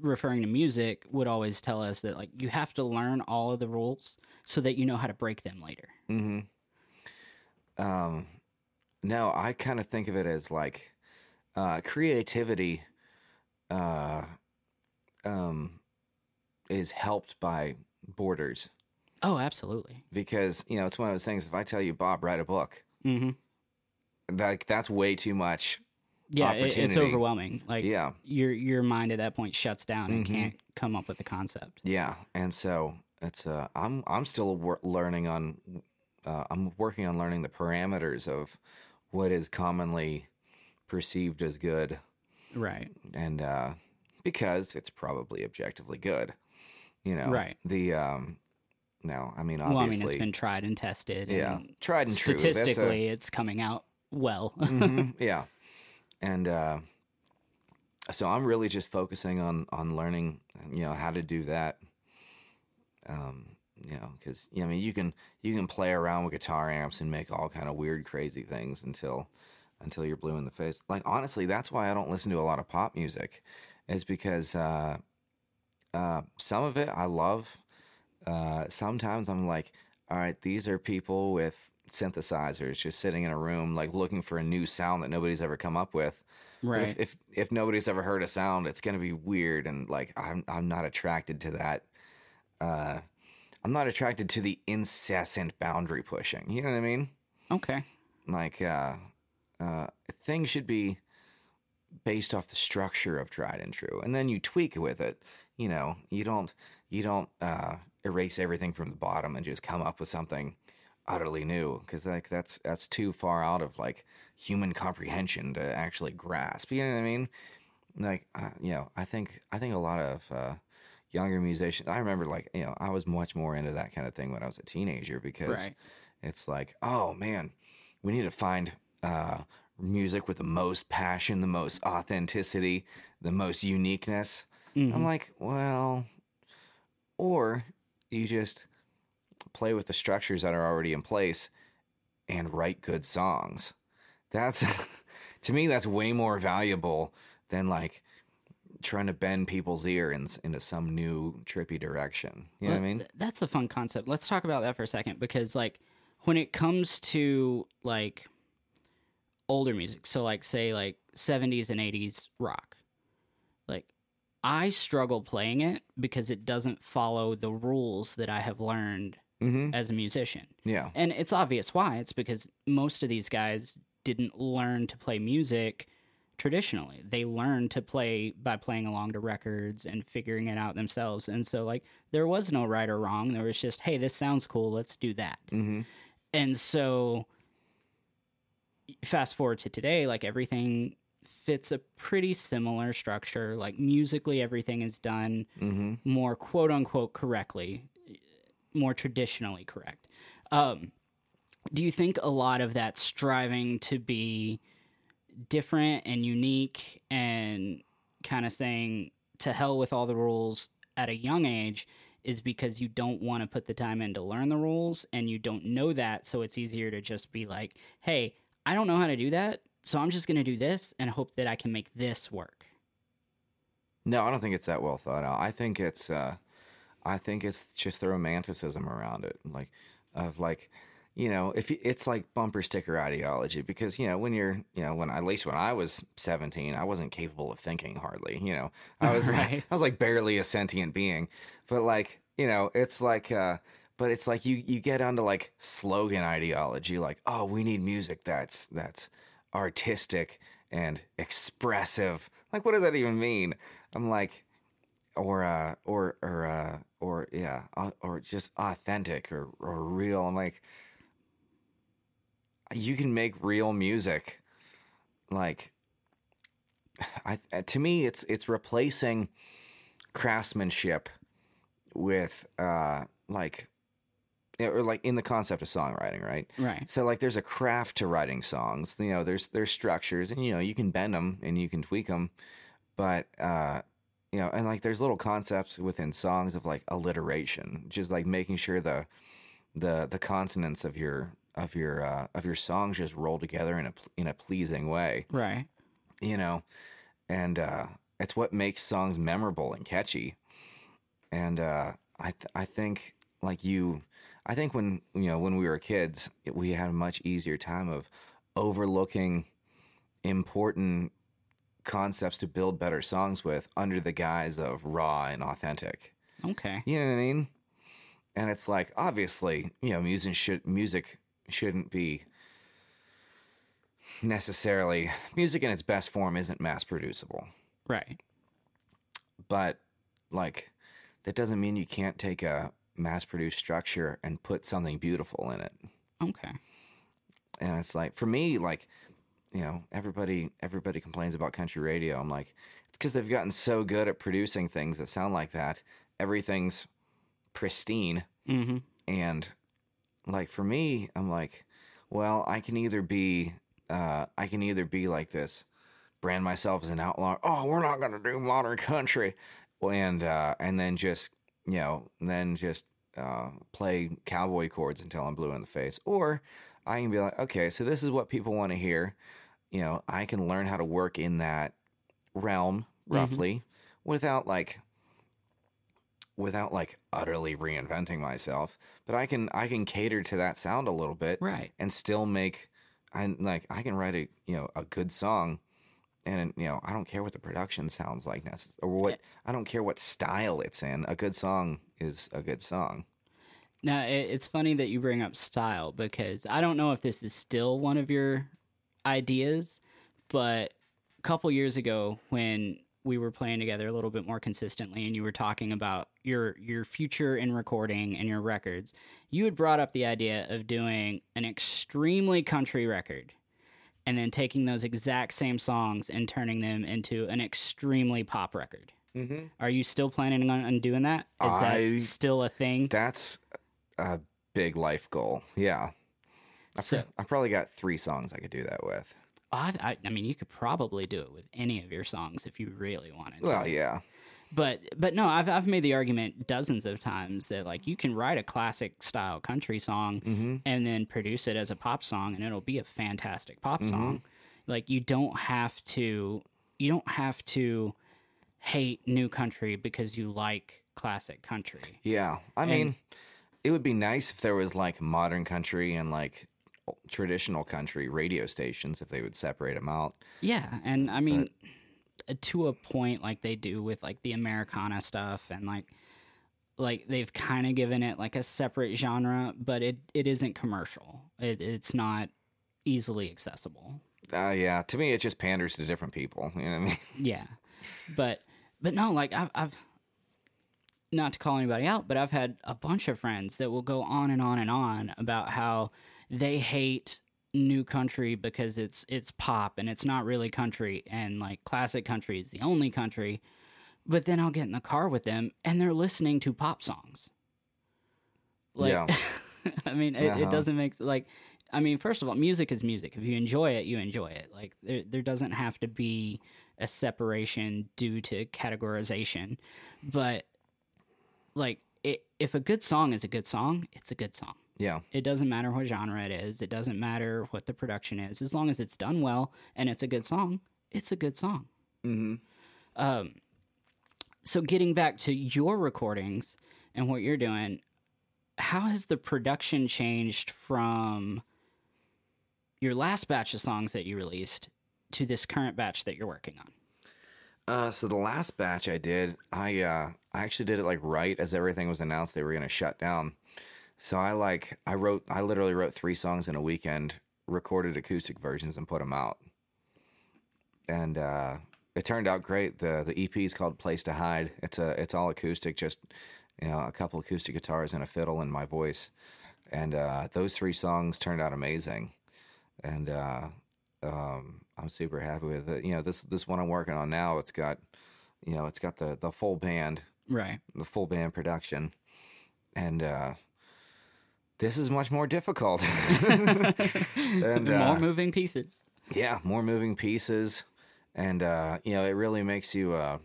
referring to music, would always tell us that like you have to learn all of the rules so that you know how to break them later. Mm-hmm. Um, no, I kind of think of it as like uh, creativity. Uh, um, is helped by borders Oh, absolutely. because you know it's one of those things. If I tell you, Bob, write a book, hmm like that's way too much. Yeah, it, it's overwhelming. Like Yeah, your your mind at that point shuts down and Mhm. can't come up with a concept. yeah, and so it's uh, I'm I'm still wor- learning on uh, I'm working on learning the parameters of what is commonly perceived as good, Right. and uh, because it's probably objectively good, you know. Right. The um, no, I mean Well, I obviously, mean, it's been tried and tested. yeah, and tried and true. A- statistically, it's coming out well. Mhm, yeah and uh so i'm really just focusing on on learning you know how to do that. Um you know because i mean you can you can play around with guitar amps and make all kind of weird crazy things until until you're blue in the face. Like honestly that's why i don't listen to a lot of pop music is because uh uh some of it i love. Uh sometimes i'm like all right these are people with synthesizers just sitting in a room like looking for a new sound that nobody's ever come up with right. if, if if nobody's ever heard a sound it's going to be weird and like i'm i'm not attracted to that uh i'm not attracted to the incessant boundary pushing you know what i mean okay. like uh uh things should be based off the structure of tried and true and then you tweak with it you know you don't you don't uh erase everything from the bottom and just come up with something utterly new because like that's that's too far out of like human comprehension to actually grasp you know what i mean like uh, you know i think i think a lot of uh younger musicians i remember like you know i was much more into that kind of thing when i was a teenager because Right. it's like oh man we need to find uh music with the most passion the most authenticity the most uniqueness Mm-hmm. i'm like well or you just play with the structures that are already in place and write good songs. That's to me that's way more valuable than like trying to bend people's ear in, into some new trippy direction. You know what I mean? That's a fun concept. Let's talk about that for a second because, like, when it comes to like older music, so like say like 70s and 80s rock, like I struggle playing it because it doesn't follow the rules that I have learned Mm-hmm. as a musician. Yeah. And it's obvious why. It's because most of these guys didn't learn to play music traditionally. They learned to play by playing along to records and figuring it out themselves. And so, like, there was no right or wrong. There was just, hey, this sounds cool. Let's do that. Mm-hmm. And so, fast forward to today, like, everything fits a pretty similar structure. Like, musically, everything is done Mm-hmm. more quote unquote correctly, more traditionally correct. Um, do you think a lot of that striving to be different and unique and kind of saying to hell with all the rules at a young age is because you don't want to put the time in to learn the rules and you don't know that so it's easier to just be like hey i don't know how to do that so i'm just going to do this and hope that i can make this work No, I don't think it's that well thought out. I think it's uh I think it's just the romanticism around it. Like of like you know, if it's like bumper sticker ideology because you know, when you're, you know, when at least when I was 17, I wasn't capable of thinking hardly, you know. I was Right. I was like barely a sentient being. But like, you know, it's like uh but it's like you you get onto like slogan ideology like, "Oh, we need music that's that's artistic and expressive." Like what does that even mean? I'm like or uh or or uh or yeah, or just authentic or or real. I'm like you can make real music like I to me it's it's replacing craftsmanship with uh like or like in the concept of songwriting, right? right So like there's a craft to writing songs. You know, there's there's structures and you know, you can bend them and you can tweak them, but uh you know, and like there's little concepts within songs of like alliteration, just like making sure the the the consonants of your of your uh of your songs just roll together in a in a pleasing way right you know, and uh, it's what makes songs memorable and catchy. And uh, I th- I think like you, I think when you know when we were kids, we had a much easier time of overlooking important concepts to build better songs with under the guise of raw and authentic. okay You know what I mean? And it's like obviously, you know, music should music shouldn't be necessarily music in its best form isn't mass producible. right But like that doesn't mean you can't take a mass produced structure and put something beautiful in it. Okay. and it's like for me like you know everybody everybody complains about country radio i'm like it's because they've gotten so good at producing things that sound like that everything's pristine Mm-hmm. and like for me i'm like well i can either be uh i can either be like this brand myself as an outlaw oh we're not gonna do modern country and uh and then just you know then just uh play cowboy chords until i'm blue in the face. Or i can be like okay so this is what people want to hear. You know i can learn how to work in that realm roughly without like without like utterly reinventing myself. But i can i can cater to that sound a little bit Right. and still make I like I can write a you know a good song, and you know I don't care what the production sounds like or what I don't care what style it's in. A good song is a good song. Now it's funny that you bring up style because I don't know if this is still one of your ideas, but a couple years ago when we were playing together a little bit more consistently and you were talking about your your future in recording and your records, you had brought up the idea of doing an extremely country record and then taking those exact same songs and turning them into an extremely pop record. Mm-hmm. Are you still planning on, doing that? Is I- that still a thing? That's a big life goal. Yeah, I, So- I probably got three songs I could do that with. I, I, I mean, you could probably do it with any of your songs if you really wanted to. Well, yeah, But but no, I've I've made the argument dozens of times that like you can write a classic style country song mm-hmm. and then produce it as a pop song and it'll be a fantastic pop Mhm. song. Like you don't have to you don't have to hate new country because you like classic country. yeah. I mean, it would be nice if there was like modern country and like traditional country radio stations if they would separate them out. Yeah, and I mean, uh, to a point, like they do with like the Americana stuff, and like, like they've kind of given it like a separate genre, but it it isn't commercial. It it's not easily accessible. Uh, yeah, to me, it just panders to different people. You know what I mean? Yeah, but but no, like I've I've not to call anybody out, but I've had a bunch of friends that will go on and on and on about how they hate new country because it's it's pop and it's not really country and like classic country is the only country. But then I'll get in the car with them and they're listening to pop songs. Like Yeah. I mean, it, Uh-huh. it doesn't make like I mean, first of all, music is music. If you enjoy it, you enjoy it. Like there there doesn't have to be a separation due to categorization. But like it, if a good song is a good song, it's a good song. Yeah. It doesn't matter what genre it is. It doesn't matter what the production is. As long as it's done well and it's a good song, it's a good song. Mm-hmm. Um, so getting back to your recordings and what you're doing, how has the production changed from your last batch of songs that you released to this current batch that you're working on? Uh, so the last batch I did, I uh, I actually did it like right as everything was announced they were gonna shut down. So I like I wrote I literally wrote three songs in a weekend, recorded acoustic versions and put them out, and uh, it turned out great. the The EP is called "Place to Hide." It's a it's all acoustic, just you know a couple acoustic guitars and a fiddle and my voice, and uh, those three songs turned out amazing, and uh, um, I'm super happy with it. You know, this this one I'm working on now. It's got, you know, it's got the the full band, Right. the full band production, and uh, this is much more difficult. and More uh, moving pieces. yeah, more moving pieces, and uh, you know, it really makes you. Uh,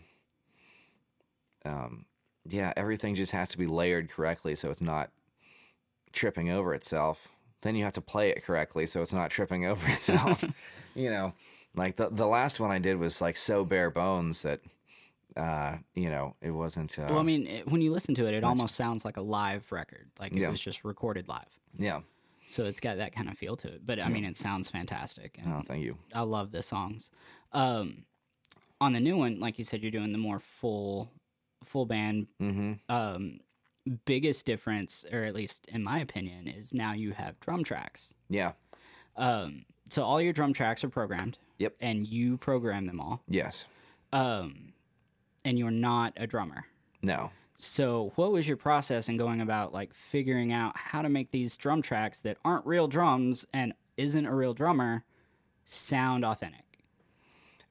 um, yeah, everything just has to be layered correctly, so it's not tripping over itself. Then you have to play it correctly, so it's not tripping over itself. you know, like the the last one I did was like so bare bones that, uh, you know, it wasn't. Uh, well, I mean, it, when you listen to it, it almost sounds like a live record, like it Yeah. was just recorded live. yeah. So it's got that kind of feel to it. But I mean, it sounds fantastic. And Oh, thank you. I love the songs. Um, on the new one, like you said, you're doing the more full, full band. Mm-hmm. Um, biggest difference, or at least in my opinion, is now you have drum tracks. Yeah. Um, so all your drum tracks are programmed. Yep. And you program them all. Yes. Um, and you're not a drummer. No. So, what was your process in going about like figuring out how to make these drum tracks that aren't real drums and isn't a real drummer sound authentic?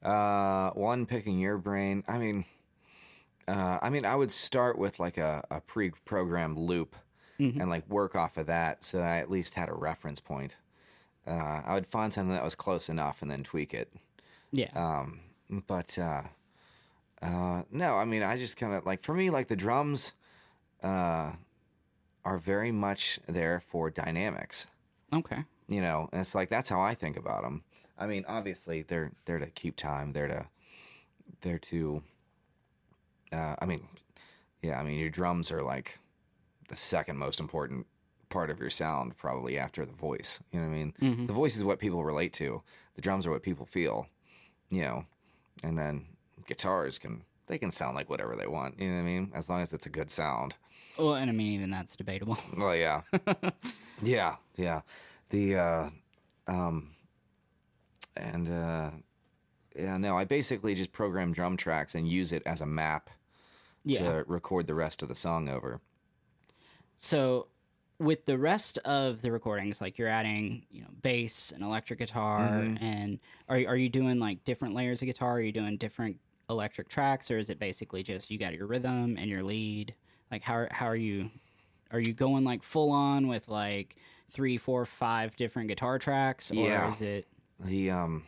Uh, one picking your brain. I mean, uh, I mean, I would start with like a, a pre-programmed loop and like work off of that, so I at least had a reference point. Uh, I would find something that was close enough and then tweak it. Yeah. Um, but uh, uh, no, I mean, I just kind of like for me, like the drums uh, are very much there for dynamics. okay. You know, and it's like that's how I think about them. I mean, obviously they're there to keep time. They're to they're to. Uh, I mean, yeah. I mean, your drums are like the second most important part of your sound, probably after the voice. You know what I mean? The voice is what people relate to. The drums are what people feel. You know, and then guitars can they can sound like whatever they want. You know what I mean? As long as it's a good sound. Well, and I mean, even that's debatable. Well, yeah, yeah, yeah. The uh, um, and uh, yeah, no, I basically just program drum tracks and use it as a map yeah. to record the rest of the song over. So with the rest of the recordings, like you're adding, you know, bass and electric guitar, Mm-hmm. and are are you doing like different layers of guitar? Are you doing different electric tracks, or is it basically just you got your rhythm and your lead? Like how are- how are you? Are you going like full on with like three, four, five different guitar tracks, or Yeah. is it? The um,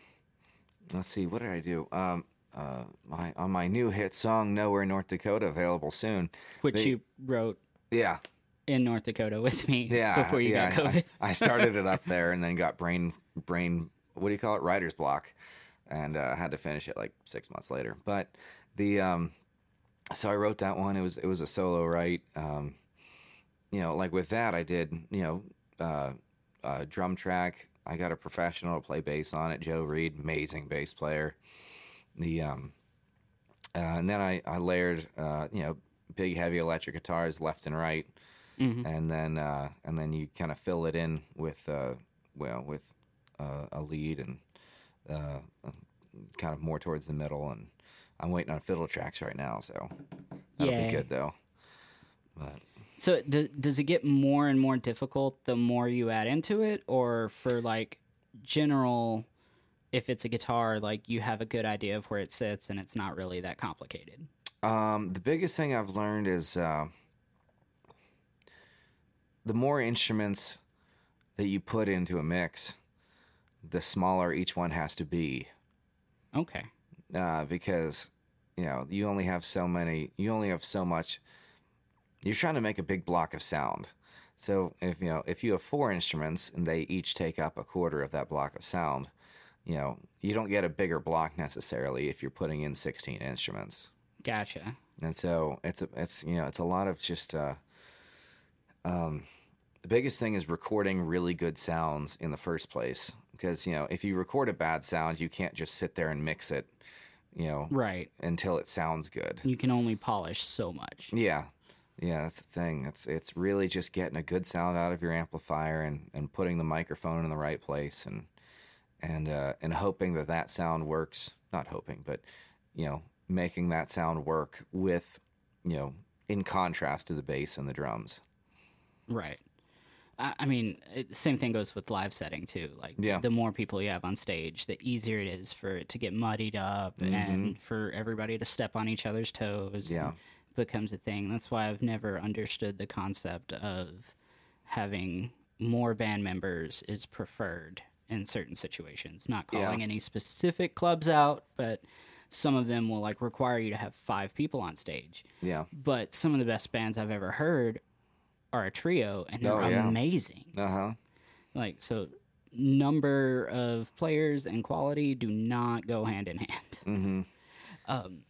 let's see, what did I do? Um, uh, my on my new hit song "Nowhere North Dakota" available soon. Which They- you wrote Yeah, in North Dakota with me yeah. before you yeah, got COVID. I, I started it up there and then got brain brain. What do you call it? Writer's block, and uh, had to finish it like six months later. But the um, so I wrote that one. It was it was a solo write. Um, you know, like with that, I did you know uh, a drum track. I got a professional to play bass on it, Joe Reed, amazing bass player. The um, uh, and then I I layered uh, you know big heavy electric guitars left and right, Mhm. and then uh, and then you kind of fill it in with uh, well with uh, a lead and uh, kind of more towards the middle and. I'm waiting on fiddle tracks right now, so that'll Yay. be good though. But So do, does it get more and more difficult the more you add into it, or for like general, if it's a guitar, like you have a good idea of where it sits and it's not really that complicated? Um, the biggest thing I've learned is uh, the more instruments that you put into a mix, the smaller each one has to be. Okay. Uh, because you know you only have so many, you only have so much. You're trying to make a big block of sound. So if you know if you have four instruments and they each take up a quarter of that block of sound, you know you don't get a bigger block necessarily if you're putting in 16 instruments. Gotcha. and so it's a, it's you know it's a lot of just uh, um, the biggest thing is recording really good sounds in the first place because you know if you record a bad sound you can't just sit there and mix it you know Right. until it sounds good You can only polish so much. yeah yeah that's the thing it's it's really just getting a good sound out of your amplifier and and putting the microphone in the right place and and uh, and hoping that that sound works not hoping but you know making that sound work with you know in contrast to the bass and the drums Right. I I mean, it, same thing goes with live setting too. Like, Yeah. the more people you have on stage, the easier it is for it to get muddied up and for everybody to step on each other's toes. Mm-hmm. Yeah. becomes a thing. That's why I've never understood the concept of having more band members is preferred in certain situations. Not Yeah. calling any specific clubs out, but some of them will like require you to have five people on stage. yeah But some of the best bands I've ever heard are a trio, and they're Oh, yeah. amazing. uh-huh Like so, number of players and quality do not go hand in hand. mm-hmm Um,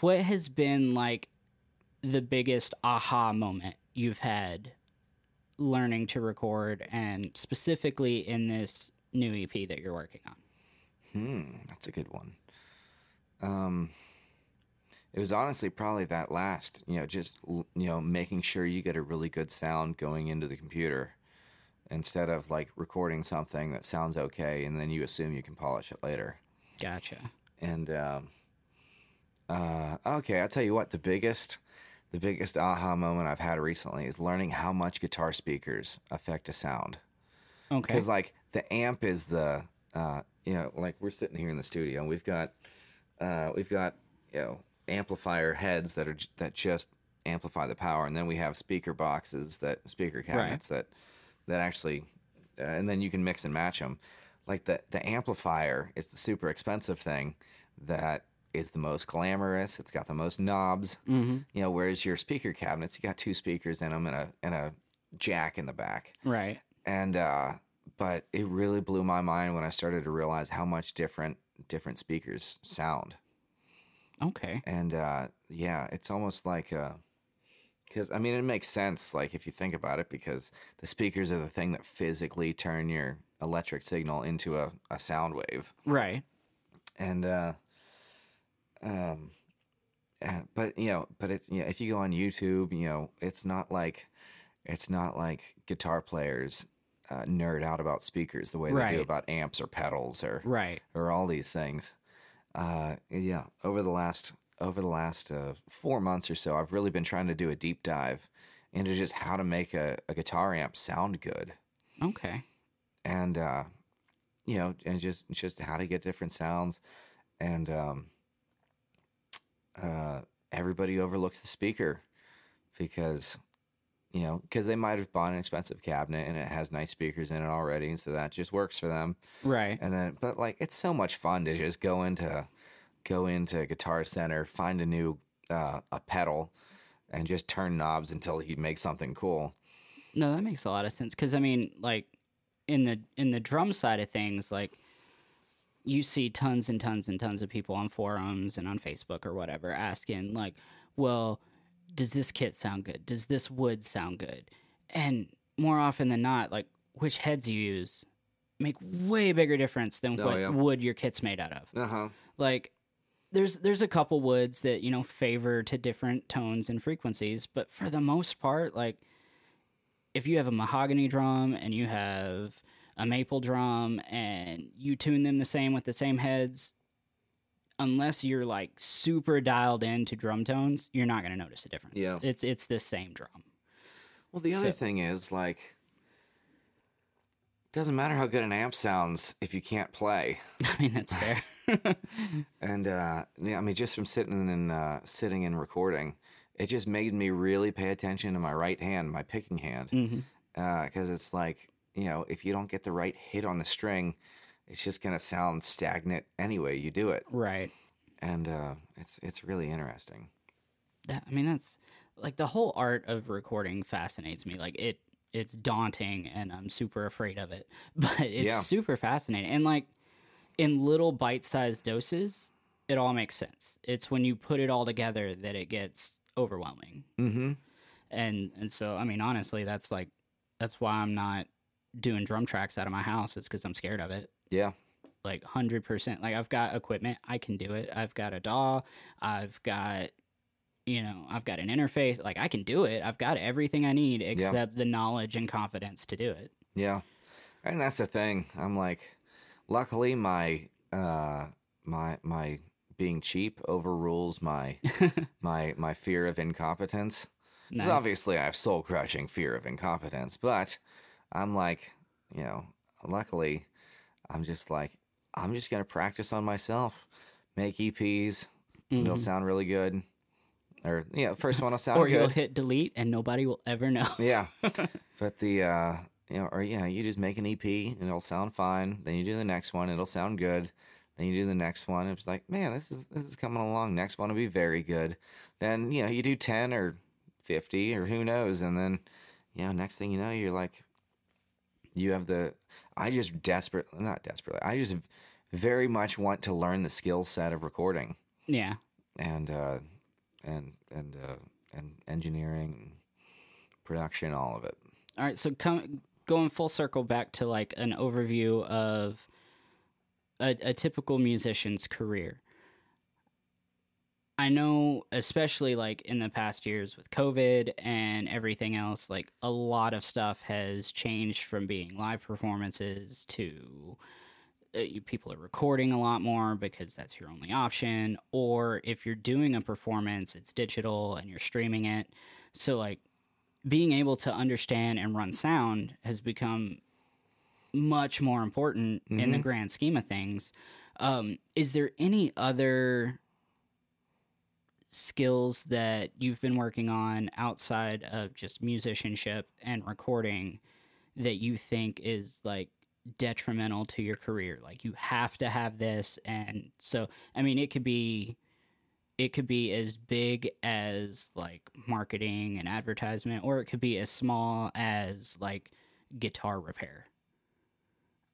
what has been like the biggest aha moment you've had learning to record, and specifically in this new EP that you're working on? Hmm, that's a good one. Um, it was honestly probably that last, you know, just you know, making sure you get a really good sound going into the computer, instead of like recording something that sounds okay and then you assume you can polish it later. Gotcha. And um, uh, okay, I'll tell you what, the biggest, the biggest aha moment I've had recently is learning how much guitar speakers affect a sound. Okay. Because like the amp is the uh, you know like we're sitting here in the studio and we've got uh, we've got you know amplifier heads that are that just amplify the power, and then we have speaker boxes that speaker cabinets that that actually, uh, and then you can mix and match them. Like the the amplifier is the super expensive thing that is the most glamorous. It's got the most knobs, Mm-hmm. you know. Whereas your speaker cabinets, you got two speakers in them and a and a jack in the back Right. and uh but it really blew my mind when I started to realize how much different different speakers sound. Okay. And uh yeah, it's almost like uh cuz I mean it makes sense like if you think about it because the speakers are the thing that physically turn your electric signal into a, a sound wave. Right. And uh um but you know, but it's you know, if you go on YouTube, you know, it's not like it's not like guitar players uh, nerd out about speakers the way they Right. do about amps or pedals or Right. or all these things. Uh, yeah, over the last over the last uh, four months or so, I've really been trying to do a deep dive into just how to make a, a guitar amp sound good, Okay. and uh, you know, and just just how to get different sounds, and um, uh, everybody overlooks the speaker because you know because they might have bought an expensive cabinet and it has nice speakers in it already, and so that just works for them. Right. And then, but like, it's so much fun to just go into, go into Guitar Center, find a new, uh, a pedal, and just turn knobs until you make something cool. No, that makes a lot of sense because I mean, like in the in the drum side of things, like you see tons and tons and tons of people on forums and on Facebook or whatever asking, like, well, does this kit sound good? Does this wood sound good? And more often than not, like which heads you use make way bigger difference than Oh, what yeah. wood your kit's made out of Uh huh. like there's there's a couple woods that you know favor to different tones and frequencies but for the most part like if you have a mahogany drum and you have a maple drum and you tune them the same with the same heads unless you're like super dialed into drum tones you're not going to notice a difference. Yeah. it's it's the same drum. Well, the other So- thing is like, doesn't matter how good an amp sounds if you can't play. i mean that's fair. And uh, yeah, I mean, just from sitting and uh, sitting and recording, it just made me really pay attention to my right hand, my picking hand, because it's like you know, if you don't get the right hit on the string, it's just gonna sound stagnant anyway. You do it, right and uh, it's it's really interesting. that i mean that's like the whole art of recording fascinates me like it it's daunting and i'm super afraid of it but it's Yeah. super fascinating and like in little bite-sized doses it all makes sense it's when you put it all together that it gets overwhelming Mm-hmm. and and so i mean honestly that's like that's why i'm not doing drum tracks out of my house it's because i'm scared of it Yeah. like 100% like i've got equipment i can do it i've got a daw i've got you know i've got an interface like i can do it i've got everything i need except the knowledge and confidence to do it Yeah. And that's the thing. I'm like, luckily my uh my my being cheap overrules my my my fear of incompetence. Because Nice. obviously I have soul crushing fear of incompetence, but I'm like, you know, luckily I'm just like I'm just gonna practice on myself, make EPs, it'll Mhm. sound really good. Or yeah, first one will sound or good. you'll hit delete and nobody will ever know Yeah. but the uh you know, or yeah, you just make an EP and it'll sound fine. Then you do the next one, it'll sound good. Then you do the next one, it's like, man, this is this is coming along. Next one will be very good. Then, you know, you do ten or fifty or who knows, and then you know, next thing you know, you're like you have the I just desperate not desperately, I just very much want to learn the skill set of recording. Yeah. And uh and and uh and engineering production, all of it. all right so come going full circle back to like an overview of a, a typical musician's career I know, especially like in the past years with COVID and everything else, like a lot of stuff has changed from being live performances to uh, you- people are recording a lot more because that's your only option or if you're doing a performance it's digital and you're streaming it. So like being able to understand and run sound has become much more important in the grand scheme of things. Um, is there any other skills that you've been working on outside of just musicianship and recording that you think is like detrimental to your career? Like you have to have this and so i mean it could be it could be as big as like marketing and advertisement or it could be as small as like guitar repair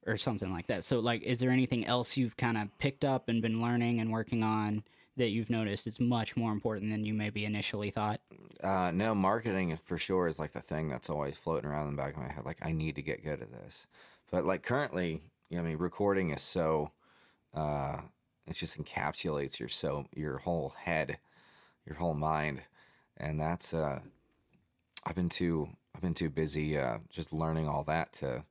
or something like that. So like is there anything else you've kind of picked up and been learning and working on that you've noticed is much more important than you maybe initially thought Uh, no, marketing for sure is like the thing that's always floating around in the back of my head. Like, I need to get good at this. But like currently, you know, I mean, recording is so, uh, it just encapsulates your so your whole head, your whole mind, and that's uh, I've been too I've been too busy uh, just learning all that to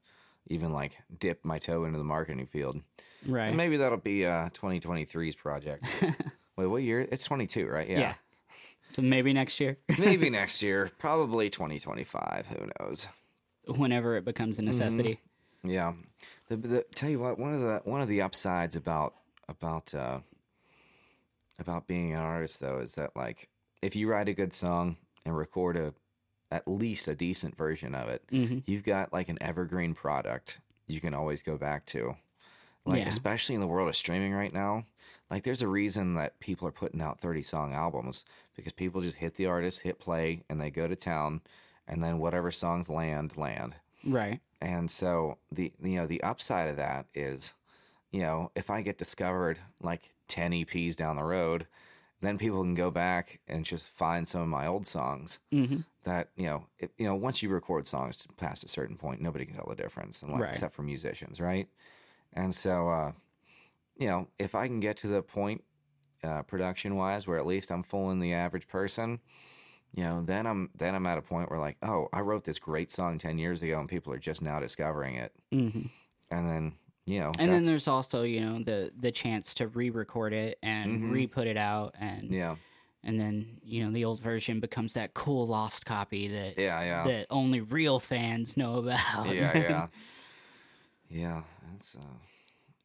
even like dip my toe into the marketing field. right And maybe that'll be uh 2023's project. Wait, what year? It's 22, right? yeah. yeah. so maybe next year Maybe next year, probably 2025. Who knows? whenever it becomes a necessity Yeah. The, the tell you what, one of the one of the upsides about about uh, about being an artist though is that like if you write a good song and record a at least a decent version of it, Mhm. you've got like an evergreen product you can always go back to. Like Yeah. especially in the world of streaming right now, like there's a reason that people are putting out 30 song albums because people just hit the artist, hit play, and they go to town, and then whatever songs land land. right And so the you know the upside of that is, you know, if I get discovered like 10 EPs down the road, then people can go back and just find some of my old songs hmm that, you know, it, you know, once you record songs past a certain point, nobody can tell the difference and like, Right. except for musicians, right? And so uh you know, if I can get to the point uh production wise where at least I'm fooling the average person, you know, then I'm then I'm at a point where like, oh, I wrote this great song ten years ago, and people are just now discovering it, hmm and then you know, and then there's also you know the the chance to re-record it and Mhm. re-put it out and yeah, and then you know the old version becomes that cool lost copy that yeah, yeah, that only real fans know about. Yeah, yeah, yeah. That's uh,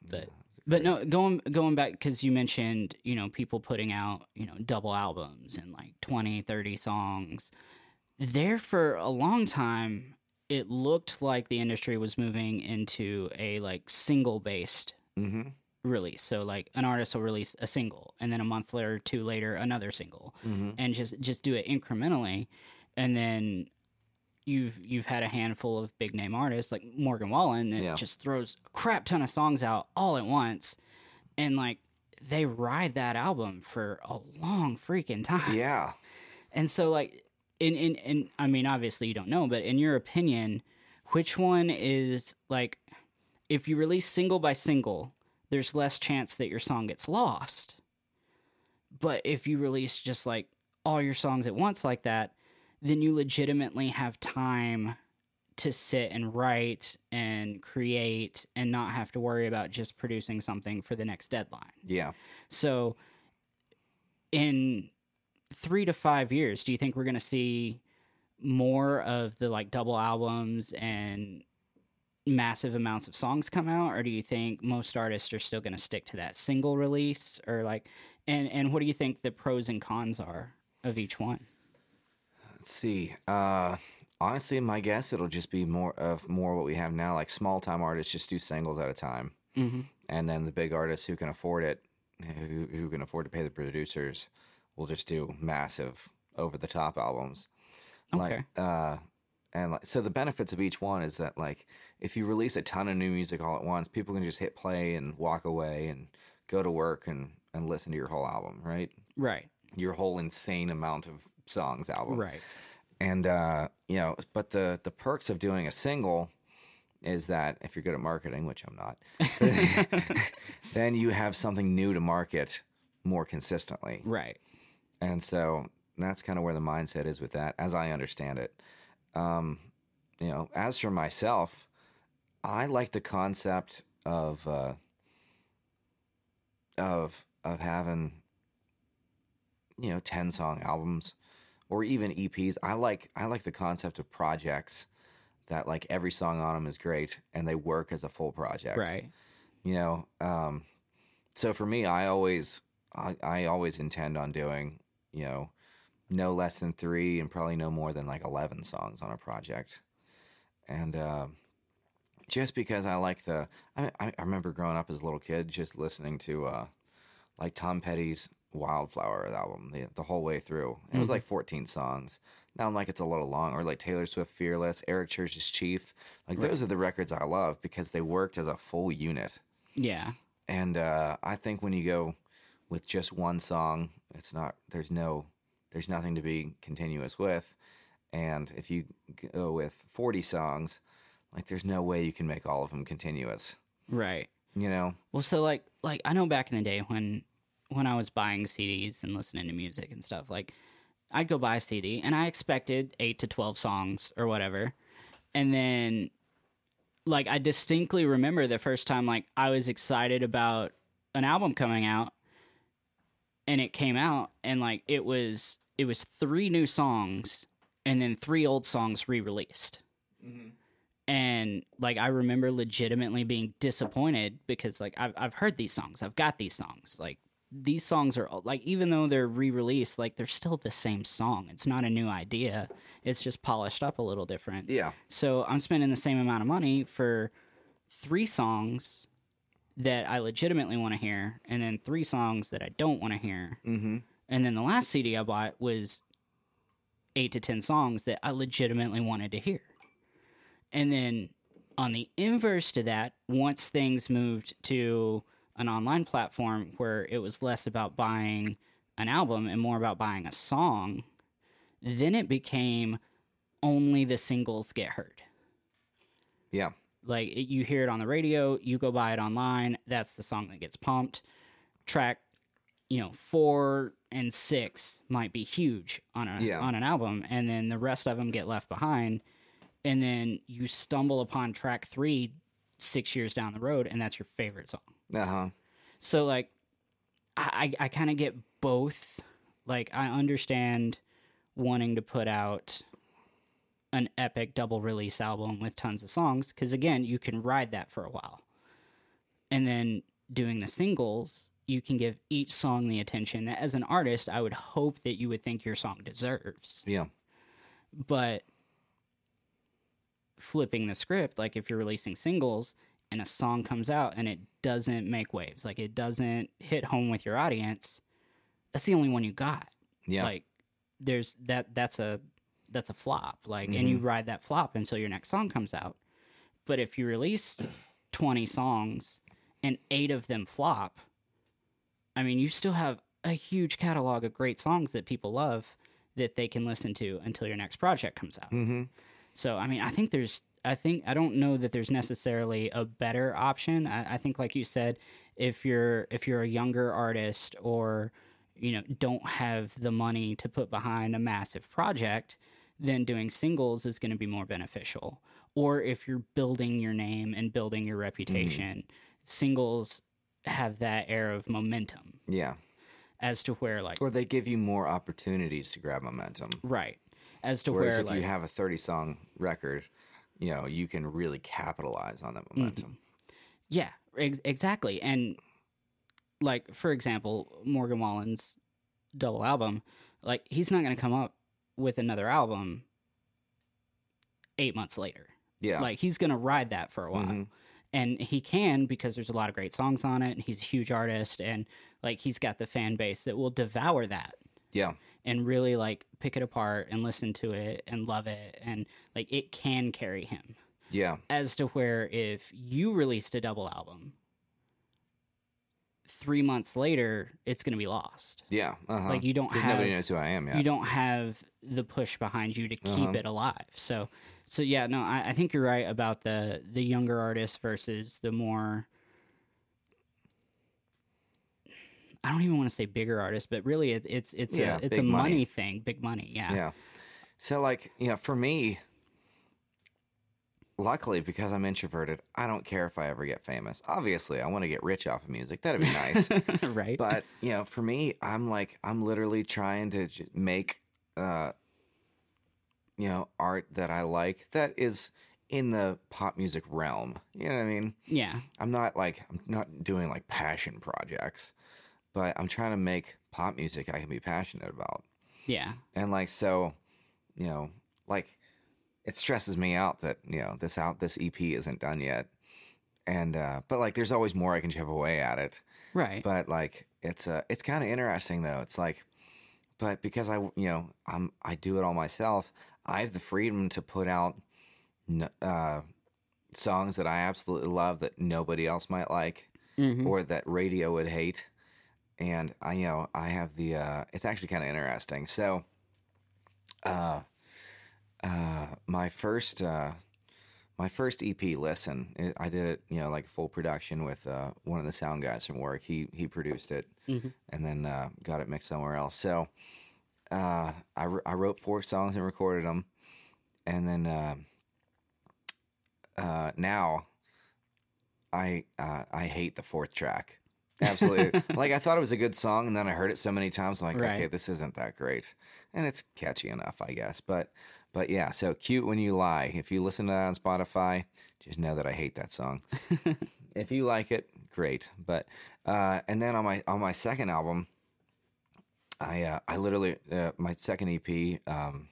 But- But no, going going back because you mentioned you know people putting out you know double albums and like 20, 30 songs. There for a long time, it looked like the industry was moving into a like single based Mhm, release. So like an artist will release a single, and then a month or two later another single, mhm. and just just do it incrementally, and then you've you've had a handful of big name artists like Morgan Wallen that Yeah. just throws a crap ton of songs out all at once, and like they ride that album for a long freaking time. yeah. And so like in in in I mean obviously you don't know, but in your opinion, which one is like if you release single by single, there's less chance that your song gets lost. But if you release just like all your songs at once like that, then you legitimately have time to sit and write and create and not have to worry about just producing something for the next deadline. Yeah. So, in three to five years, do you think we're going to see more of the like double albums and massive amounts of songs come out, or do you think most artists are still going to stick to that single release, or like, and and what do you think the pros and cons are of each one? Let's see. Uh, honestly, my guess it'll just be more of more what we have now. Like small time artists just do singles at a time, Mm-hmm. and then the big artists who can afford it, who, who can afford to pay the producers, will just do massive over the top albums. Okay. Like, uh, and like, so the benefits of each one is that like if you release a ton of new music all at once, people can just hit play and walk away and go to work and and listen to your whole album, right? Right. Your whole insane amount of songs album Right. and uh, you know, but the the perks of doing a single is that if you're good at marketing, which I'm not, then you have something new to market more consistently, Right. and so that's kind of where the mindset is with that, as I understand it. Um, you know, as for myself, I like the concept of uh, of of having you know 10 song albums or even EPs. I like I like the concept of projects that like every song on them is great and they work as a full project. Right. You know, um so for me I always I, I always intend on doing, you know, no less than 3 and probably no more than like 11 songs on a project. And uh just because I like the I, I remember growing up as a little kid just listening to uh like Tom Petty's Wildflower album the, the whole way through. It was like 14 songs. Now I'm like it's a little long, or like Taylor Swift Fearless, Eric Church's Chief. Like those are the records I love because they worked as a full unit. Yeah. And uh, I think when you go with just one song, it's not there's no there's nothing to be continuous with. And if you go with 40 songs, like there's no way you can make all of them continuous. Right. You know? Well, so like like I know back in the day when when I was buying CDs and listening to music and stuff, like I'd go buy a CD and I expected 8 to 12 songs or whatever. And then like I distinctly remember the first time like I was excited about an album coming out and it came out and like it was it was three new songs and then three old songs re-released mm-hmm. and like I remember legitimately being disappointed because like I've I've heard these songs, I've got these songs. Like these songs are like even though they're re-released, like they're still the same song. It's not a new idea. It's just polished up a little different. Yeah. So I'm spending the same amount of money for three songs that I legitimately want to hear, and then three songs that I don't want to hear. Mm-hmm. And then the last CD I bought was eight to 10 songs that I legitimately wanted to hear. And then on the inverse to that, once things moved to an online platform where it was less about buying an album and more about buying a song, then it became only the singles get heard. Yeah. Like it, you hear it on the radio, you go buy it online, that's the song that gets pumped. Track, you know, four and six might be huge on a Yeah. on an album, and then the rest of them get left behind. And then you stumble upon track three six years down the road, and that's your favorite song. Uh huh. So like, I I, I kind of get both. Like I understand wanting to put out an epic double release album with tons of songs because again you can ride that for a while and then doing the singles you can give each song the attention that as an artist i would hope that you would think your song deserves Yeah. but flipping the script like if you're releasing singles and a song comes out and it doesn't make waves. Like it doesn't hit home with your audience. That's the only one you got. Yeah. like there's that that's a that's a flop. Like and you ride that flop until your next song comes out. But if you release 20 songs and 8 of them flop i mean you still have a huge catalog of great songs that people love that they can listen to until your next project comes out. Mm-hmm. so I mean, I think there's, I think I don't know that there's necessarily a better option. I, I think, like you said, if you're if you're a younger artist or you know don't have the money to put behind a massive project, then doing singles is going to be more beneficial. Or if you're building your name and building your mm-hmm. reputation, singles have that air of momentum Yeah. as to where like Or they give you more opportunities to grab momentum. right as to Whereas where if like you have a 30 song record, you know, you can really capitalize on Mm-hmm. that momentum. Yeah, ex- exactly. And like for example, Morgan Wallen's double album, like he's not going to come up with another album 8 months later. Yeah. Like he's going to ride that for a while. Mhm. And he can because there's a lot of great songs on it and he's a huge artist and like he's got the fan base that will devour that yeah. And really like pick it apart and listen to it and love it and like it can carry him Yeah. as to where if you released a double album three months later it's going to be lost Yeah. Uh-huh. like you don't have nobody knows who I am yet. you don't have the push behind you to keep Uh-huh. it alive so so yeah no I, I think you're right about the the younger artists versus the more I don't even want to say bigger artists, but really it, it's it's Yeah, a it's a money. money. thing, big money. Yeah. Yeah. So like, you know, for me, luckily, because I'm introverted, I don't care if I ever get famous. Obviously, I want to get rich off of music. That'd be nice. right. but you know, for me, I'm like I'm literally trying to j- make uh, you know art that I like that is in the pop music realm. You know what I mean? yeah. I'm not like I'm not doing like passion projects, but I'm trying to make pop music I can be passionate about. Yeah. And like so, you know, like it stresses me out that, you know, this out this EP isn't done yet. And uh but like there's always more I can chip away at it. Right. But like it's uh it's kind of interesting though. It's like but because I you know, I'm I do it all myself, I have the freedom to put out n- uh songs that I absolutely love that nobody else might like Mhm. or that radio would hate. And I, you know, I have the. Uh, it's actually kind of interesting. So, uh, uh, my first, uh, my first EP listen, it, I did it, you know, like full production with uh, one of the sound guys from work. He he produced it, Mhm. and then uh, got it mixed somewhere else. So, uh, I I wrote four songs and recorded them, and then uh, uh, now I uh, I hate the fourth track. Absolutely. like I thought it was a good song, and then I heard it so many times. I'm like, Right. okay, this isn't that great, and it's catchy enough, I guess. But but yeah, so cute when you lie. If you listen to that on Spotify, just know that I hate that song. if you like it, great. But uh, and then on my on my second album, I uh, I literally uh, my second EP, um,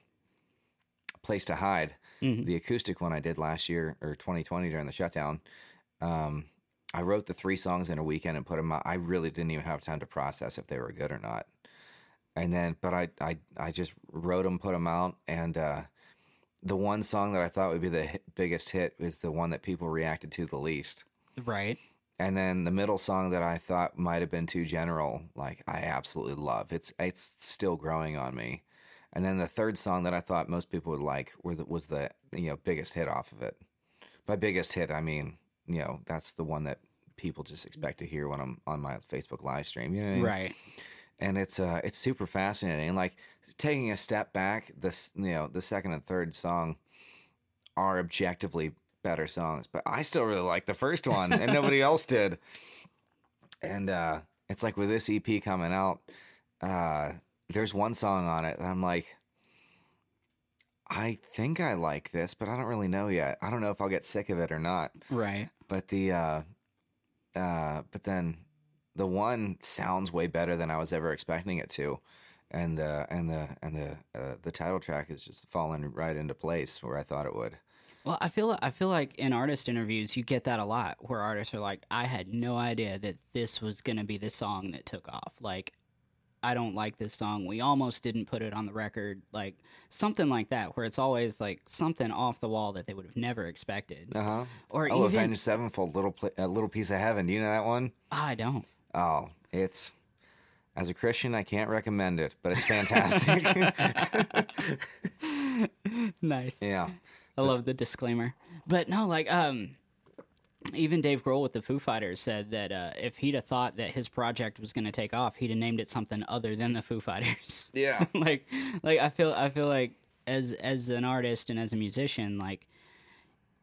Place to Hide, Mhm. the acoustic one I did last year or 2020 during the shutdown. Um, I wrote the three songs in a weekend and put them out. I really didn't even have time to process if they were good or not. And then, but I, I, I just wrote them, put them out, and uh, the one song that I thought would be the hit, biggest hit was the one that people reacted to the least. Right. And then the middle song that I thought might have been too general, like I absolutely love. It's it's still growing on me. And then the third song that I thought most people would like were the, was the you know biggest hit off of it. By biggest hit, I mean you know that's the one that people just expect to hear when I'm on my Facebook live stream. You know what I mean? Right. and it's uh it's super fascinating like taking a step back this you know the second and third song are objectively better songs but i still really like the first one and nobody else did and uh it's like with this ep coming out uh there's one song on it that i'm like i think i like this but i don't really know yet i don't know if i'll get sick of it or not Right. but the uh uh but then the one sounds way better than I was ever expecting it to and uh and the and the uh, the title track is just falling right into place where I thought it would. Well, I feel I feel like in artist interviews you get that a lot, where artists are like, "I had no idea that this was gonna be the song that took off." Like, I don't like this song. We almost didn't put it on the record. Like something like that, where it's always like something off the wall that they would have never expected. Uh-huh. Or Oh, even Avenged Sevenfold, little a little piece of heaven. Do you know that one? I don't. Oh, it's as a Christian, I can't recommend it, but it's fantastic. nice. yeah. I love the disclaimer. But no, like um even Dave Grohl with the Foo Fighters said that uh, if he'd have thought that his project was going to take off, he'd have named it something other than the Foo Fighters. Yeah. like like I feel I feel like as as an artist and as a musician, like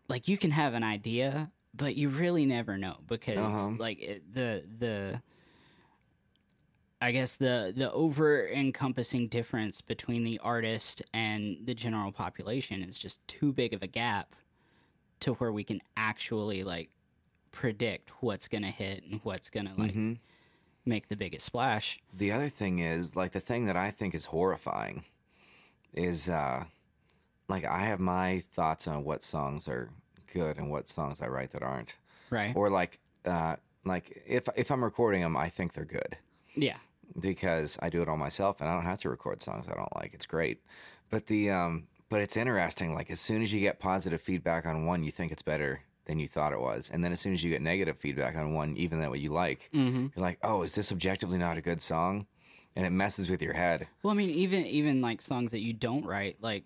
like you can have an idea, but you really never know because Uh-huh. like it, the the I guess the the over encompassing difference between the artist and the general population is just too big of a gap to where we can actually like predict what's gonna hit and what's gonna like Mhm. make the biggest splash. The other thing is, like, the thing that I think is horrifying is, uh, like, I have my thoughts on what songs are good and what songs I write that aren't. Right. Or like, uh, like if if I'm recording them, I think they're good yeah. because I do it all myself and I don't have to record songs I don't like. It's great, but the um, but it's interesting. Like, as soon as you get positive feedback on one, you think it's better than you thought it was, and then as soon as you get negative feedback on one, even that what you like, Mm-hmm. you're like, oh, is this objectively not a good song? And it messes with your head. Well, I mean, even even like songs that you don't write, like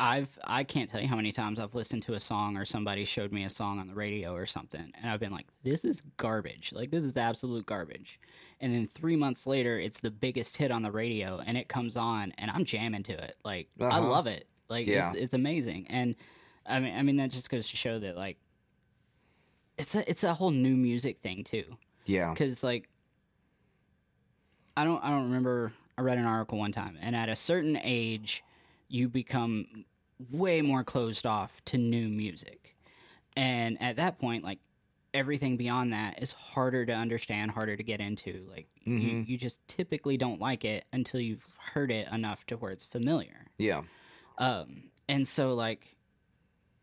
I've I can't tell you how many times I've listened to a song or somebody showed me a song on the radio or something, and I've been like, "This is garbage! Like this is absolute garbage." And then three months later, it's the biggest hit on the radio, and it comes on, and I'm jamming to it. Like I Uh-huh. love it. Like Yeah. it's, it's amazing. And I mean, I mean that just goes to show that like it's a it's a whole new music thing too. Yeah. because like I don't I don't remember I read an article one time and at a certain age you become way more closed off to new music and at that point like everything beyond that is harder to understand harder to get into like you, mm-hmm. you just typically don't like it until you've heard it enough to where it's familiar Yeah. Um and so like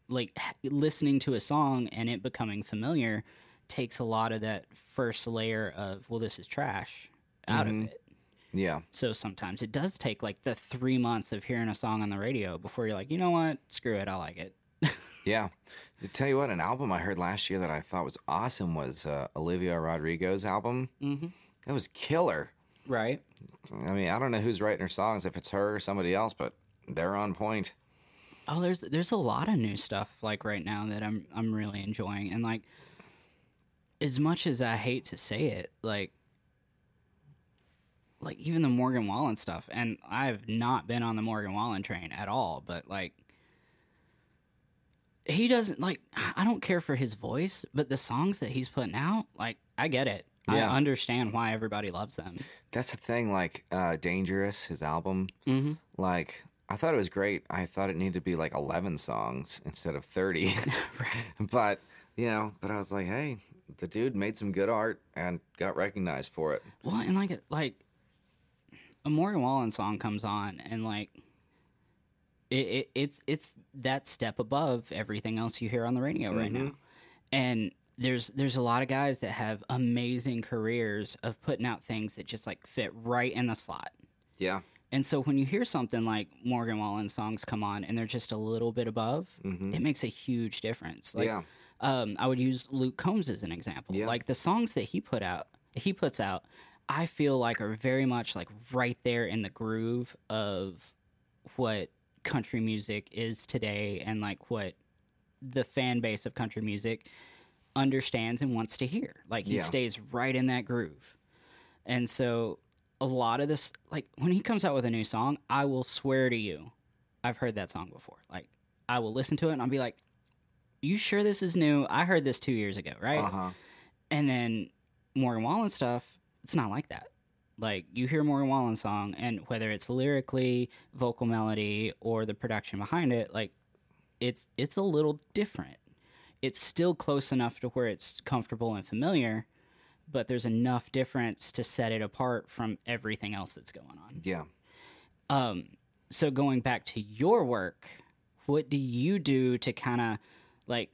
like listening to a song and it becoming familiar takes a lot of that first layer of well this is trash out of it Yeah. so sometimes it does take like the three months of hearing a song on the radio before you're like you know what screw it i like it Yeah. To tell you what, an album I heard last year that I thought was awesome was uh, Olivia Rodrigo's album. Mm-hmm. It was killer. right I mean, I don't know who's writing her songs, if it's her or somebody else, but they're on point. oh there's there's a lot of new stuff like right now that i'm i'm really enjoying and like as much as i hate to say it like like even the Morgan Wallen stuff, and I've not been on the Morgan Wallen train at all, but like he doesn't like I don't care for his voice, but the songs that he's putting out, like I get it. Yeah. I understand why everybody loves them. That's the thing, like uh, Dangerous, his album. Mm-hmm. Like, I thought it was great. I thought it needed to be like 11 songs instead of 30. but, you know, but I was like, hey, the dude made some good art and got recognized for it. Well, and like like a Morgan Wallen song comes on, and like it, it it's it's that step above everything else you hear on the radio right mm-hmm. now. And there's there's a lot of guys that have amazing careers of putting out things that just like fit right in the slot. Yeah. And so when you hear something like Morgan Wallen songs come on and they're just a little bit above, it makes a huge difference. Like Yeah. um, I would use Luke Combs as an example. Yeah. Like the songs that he put out, he puts out, I feel like are very much like right there in the groove of what country music is today and like what the fan base of country music understands and wants to hear. Like he Yeah. stays right in that groove. And so a lot of this like when he comes out with a new song, I will swear to you, I've heard that song before. Like I will listen to it and I'll be like, You sure this is new? I heard this two years ago, right? Uh huh. And then Morgan Wallen stuff, it's not like that. Like you hear Morgan Wallen song, and whether it's lyrically, vocal melody, or the production behind it, like it's it's a little different. It's still close enough to where it's comfortable and familiar, but there's enough difference to set it apart from everything else that's going on. Yeah. Um, so going back to your work, what do you do to kind of like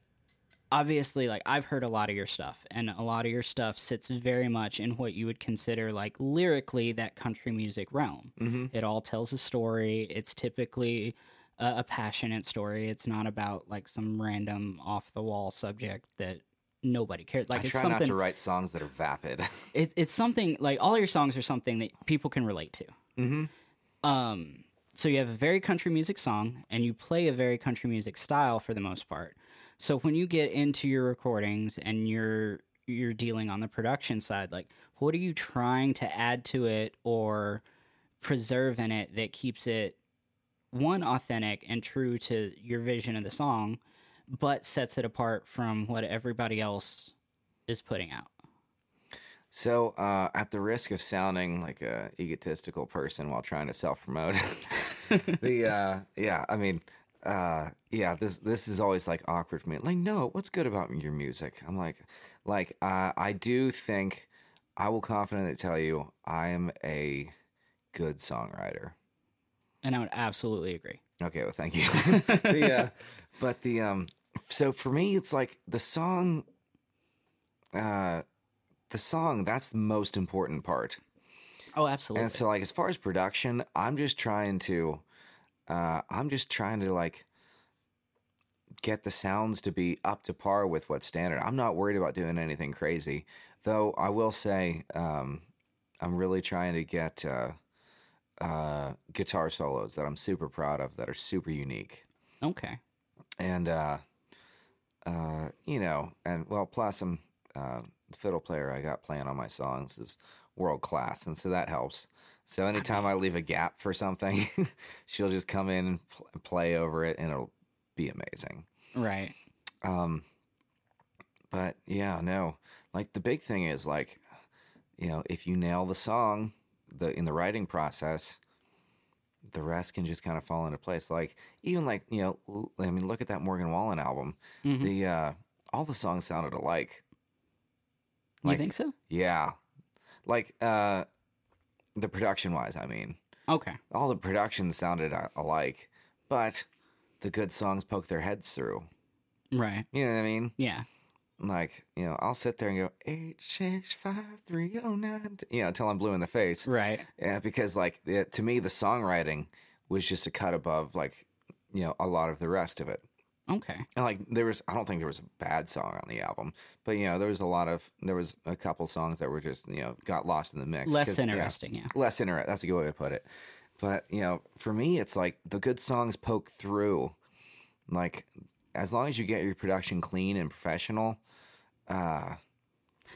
obviously like I've heard a lot of your stuff and a lot of your stuff sits very much in what you would consider like lyrically that country music realm. Mm-hmm. It all tells a story. It's typically a, a passionate story. It's not about like some random off the wall subject that nobody cares. Like I it's try something not to write songs that are vapid. it's it's something like all your songs are something that people can relate to. mm-hmm. Um, so you have a very country music song, and you play a very country music style for the most part. So when you get into your recordings and you're you're dealing on the production side, like what are you trying to add to it or preserve in it that keeps it one authentic and true to your vision of the song, but sets it apart from what everybody else is putting out. So, uh, at the risk of sounding like a egotistical person while trying to self promote, the uh, yeah, I mean, uh, yeah, this this is always like awkward for me. Like, no, what's good about your music? I'm like, like, uh, I do think I will confidently tell you I am a good songwriter. And I would absolutely agree. Okay, well, thank you. yeah, but the um, so for me, it's like the song. Uh, the song that's the most important part. Oh, absolutely. And so, like, as far as production, I'm just trying to, uh, I'm just trying to like get the sounds to be up to par with what's standard. I'm not worried about doing anything crazy, though. I will say, um, I'm really trying to get uh, uh, guitar solos that I'm super proud of that are super unique, okay. And uh, uh, you know, and well, plus I'm uh, the fiddle player I got playing on my songs is world class, and so that helps. So anytime I leave a gap for something, she'll just come in and pl- play over it, and it'll be amazing. Right. Um. But yeah, no. Like the big thing is like, you know, if you nail the song, the in the writing process, the rest can just kind of fall into place. Like even like you know, I mean, look at that Morgan Wallen album. The uh, all the songs sounded alike. You think so? Yeah, like uh, the production wise, I mean, Okay. all the production sounded alike, but the good songs poke their heads through. Right. You know what I mean? Yeah. Like you know i'll sit there and go eight six five three oh nine you know until i'm blue in the face Right. yeah because like it, to me the songwriting was just a cut above like you know a lot of the rest of it Okay. and like there was i don't think there was a bad song on the album but you know there was a lot of there was a couple songs that were just you know got lost in the mix Less 'cause, yeah, interesting. Yeah. less interesting that's a good way to put it but you know for me it's like the good songs poke through like as long as you get your production clean and professional uh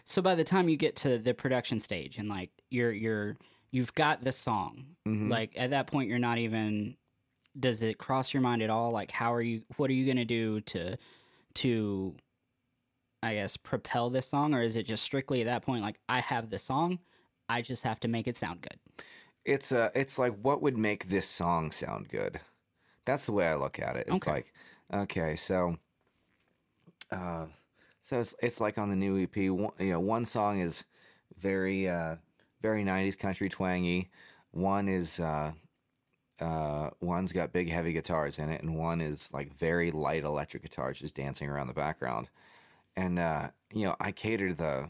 So by the time you get to the production stage and like you're you're you've got the song, mhm. like at that point you're not even does it cross your mind at all like how are you what are you going to do to to I guess propel this song or is it just strictly at that point like I have the song, I just have to make it sound good. It's uh it's like what would make this song sound good? That's the way I look at it. It's Okay. like okay, so uh so it's it's like on the new EP, one, you know, one song is very uh very 90s country twangy. One is uh uh one's got big heavy guitars in it and one is like very light electric guitars just dancing around the background. And uh you know, I cater the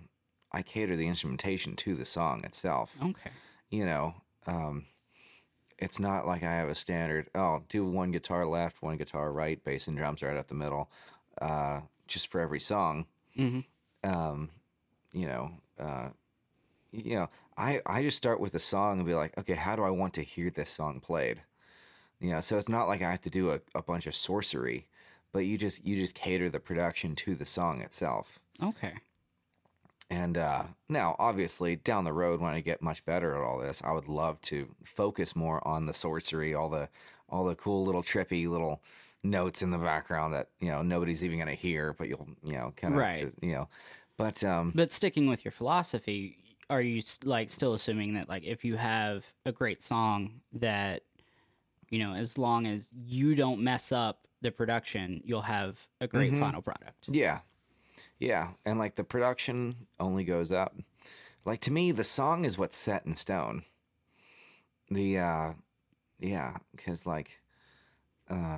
I cater the instrumentation to the song itself Okay. you know, um, it's not like I have a standard. Oh, do one guitar left, one guitar right, bass and drums right up the middle, uh, just for every song. Mhm. Um, you know, uh, you know, I I just start with the song and be like, okay, how do I want to hear this song played? You know, so it's not like I have to do a, a bunch of sorcery, but you just you just cater the production to the song itself. Okay. And uh, now, obviously, down the road, when I get much better at all this, I would love to focus more on the sorcery, all the all the cool little trippy little notes in the background that you know nobody's even gonna hear, but you'll you know kind of Right. just, you know. But um, But sticking with your philosophy, are you like still assuming that like if you have a great song that you know as long as you don't mess up the production, you'll have a great Mhm. final product. yeah, yeah, and like the production only goes up. Like to me, the song is what's set in stone. The uh, yeah, because like uh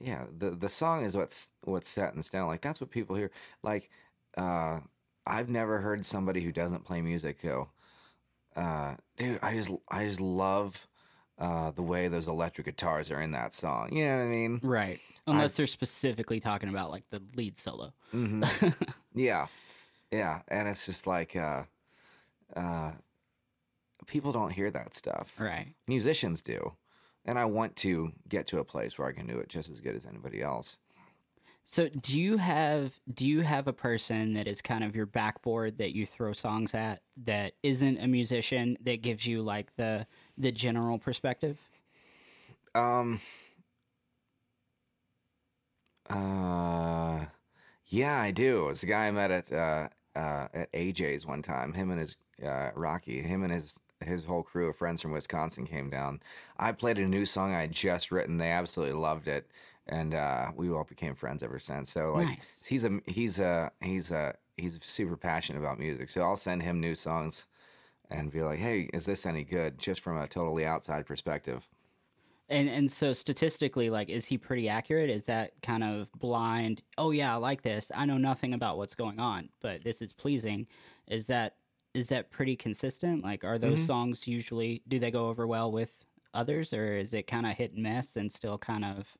yeah the the song is what's what's set in stone like that's what people hear like uh i've never heard somebody who doesn't play music go uh dude i just i just love uh the way those electric guitars are in that song. You know what i mean? Right. Unless they're specifically talking about like the lead solo. hmm yeah. Yeah. And it's just like uh uh people don't hear that stuff. Right. musicians do. And i want to get to a place where i can do it just as good as anybody else. So do you have do you have a person that is kind of your backboard that you throw songs at that isn't a musician that gives you like the the general perspective? Um. Uh, yeah, I do. It's a guy I met at uh, uh, at AJ's one time. Him and his uh, Rocky, him and his his whole crew of friends from Wisconsin came down. I played a new song I had just written. They absolutely loved it, and uh, we all became friends ever since. So like, Nice. he's a he's a he's a he's super passionate about music. So I'll send him new songs. And be like, hey, is this any good? Just from a totally outside perspective. And and so statistically, like, is he pretty accurate? Is that kind of blind? Oh yeah, I like this. I know nothing about what's going on, but this is pleasing. Is that is that pretty consistent? Like, are those Mhm. songs usually do they go over well with others, or is it kind of hit and miss and still kind of?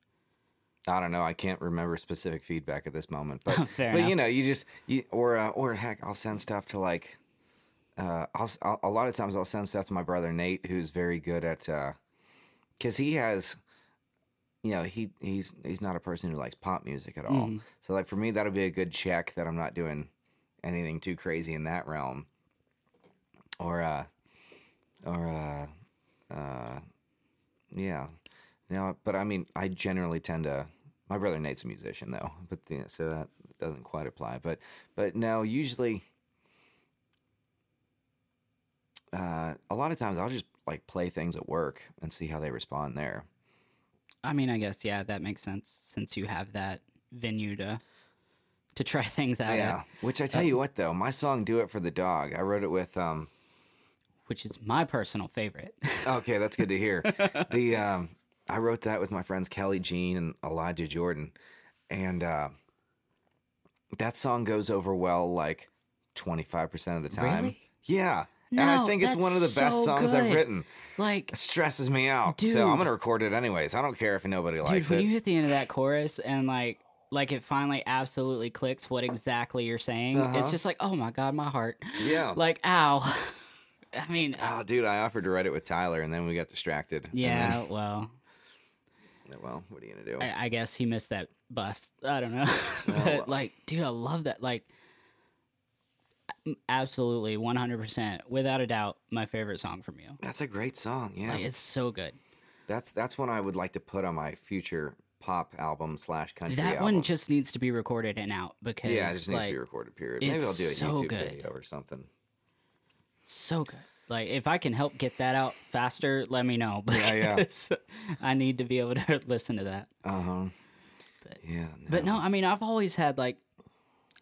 I don't know. I can't remember specific feedback at this moment, but but enough. you know, you just you, or uh, or heck, I'll send stuff to like, uh, I'll, I'll a lot of times I'll send stuff to my brother Nate, who's very good at, because he has, you know, he he's he's not a person who likes pop music at all. Mhm. So like for me, that'll be a good check that I'm not doing anything too crazy in that realm, or uh, or uh, uh, yeah, no, but I mean, I generally tend to My brother Nate's a musician though, but the, so that doesn't quite apply. But but no, usually, uh, a lot of times I'll just like play things at work and see how they respond there. I mean, I guess yeah, that makes sense since you have that venue to to try things out. Yeah. At, Which I tell you what though, my song "Do It for the Dog," I wrote it with. um which is my personal favorite. Okay, that's good to hear. the um, I wrote that with my friends Kelly Jean and Elijah Jordan, and uh, that song goes over well like twenty five percent of the time. Really? Yeah, and I No, think it's one of the best so songs I've good. written. like, It stresses me out, Dude. so I'm gonna record it anyways. I don't care if nobody dude, likes when it. When you hit the end of that chorus and like like it finally absolutely clicks what exactly you're saying, Uh-huh. it's just like, oh my god, my heart. yeah. Like, ow. I mean, Oh, dude, I offered to write it with Tyler, and then we got distracted. Yeah, then- well, well, what are you gonna do? I, I guess he missed that bus. I don't know. but well. like, dude, I love that. Like, absolutely, 100%, without a doubt, my favorite song from you. That's a great song. Yeah, Like, it's so good. that's that's one I would like to put on my future pop album slash country That album. one just needs to be recorded and out because, Yeah, it just needs like, to be recorded. Period. Maybe I'll do a so YouTube good. video or something. so good. Like, if I can help get that out faster, let me know. Yeah, yeah. I need to be able to listen to that. Uh huh. But- Yeah. But no, I mean, I've always had like,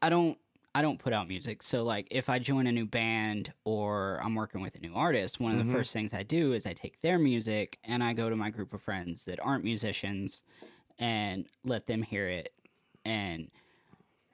I don't, I don't put out music. So like, if I join a new band or I'm working with a new artist, one of the Mhm. first things I do is I take their music and I go to my group of friends that aren't musicians and let them hear it. And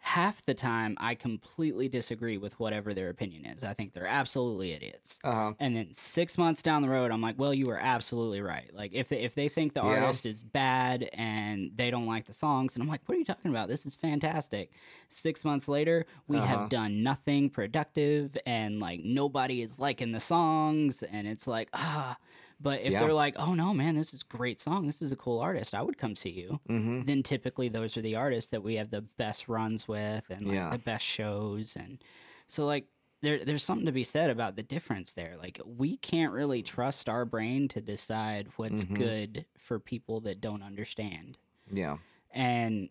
half the time, I completely disagree with whatever their opinion is. I think they're absolutely idiots. Uh huh. And then six months down the road, I'm like, well, you were absolutely right. Like, if they, if they think the Yeah. artist is bad and they don't like the songs, and I'm like, what are you talking about? This is fantastic. Six months later, we Uh-huh. have done nothing productive, and like nobody is liking the songs, and it's like, ah. But if Yeah. they're like, oh no, man, this is a great song. This is a cool artist. I would come see you. Mm-hmm. Then typically those are the artists that we have the best runs with and like Yeah. the best shows and so like there there's something to be said about the difference there. Like we can't really trust our brain to decide what's Mhm. good for people that don't understand. Yeah. And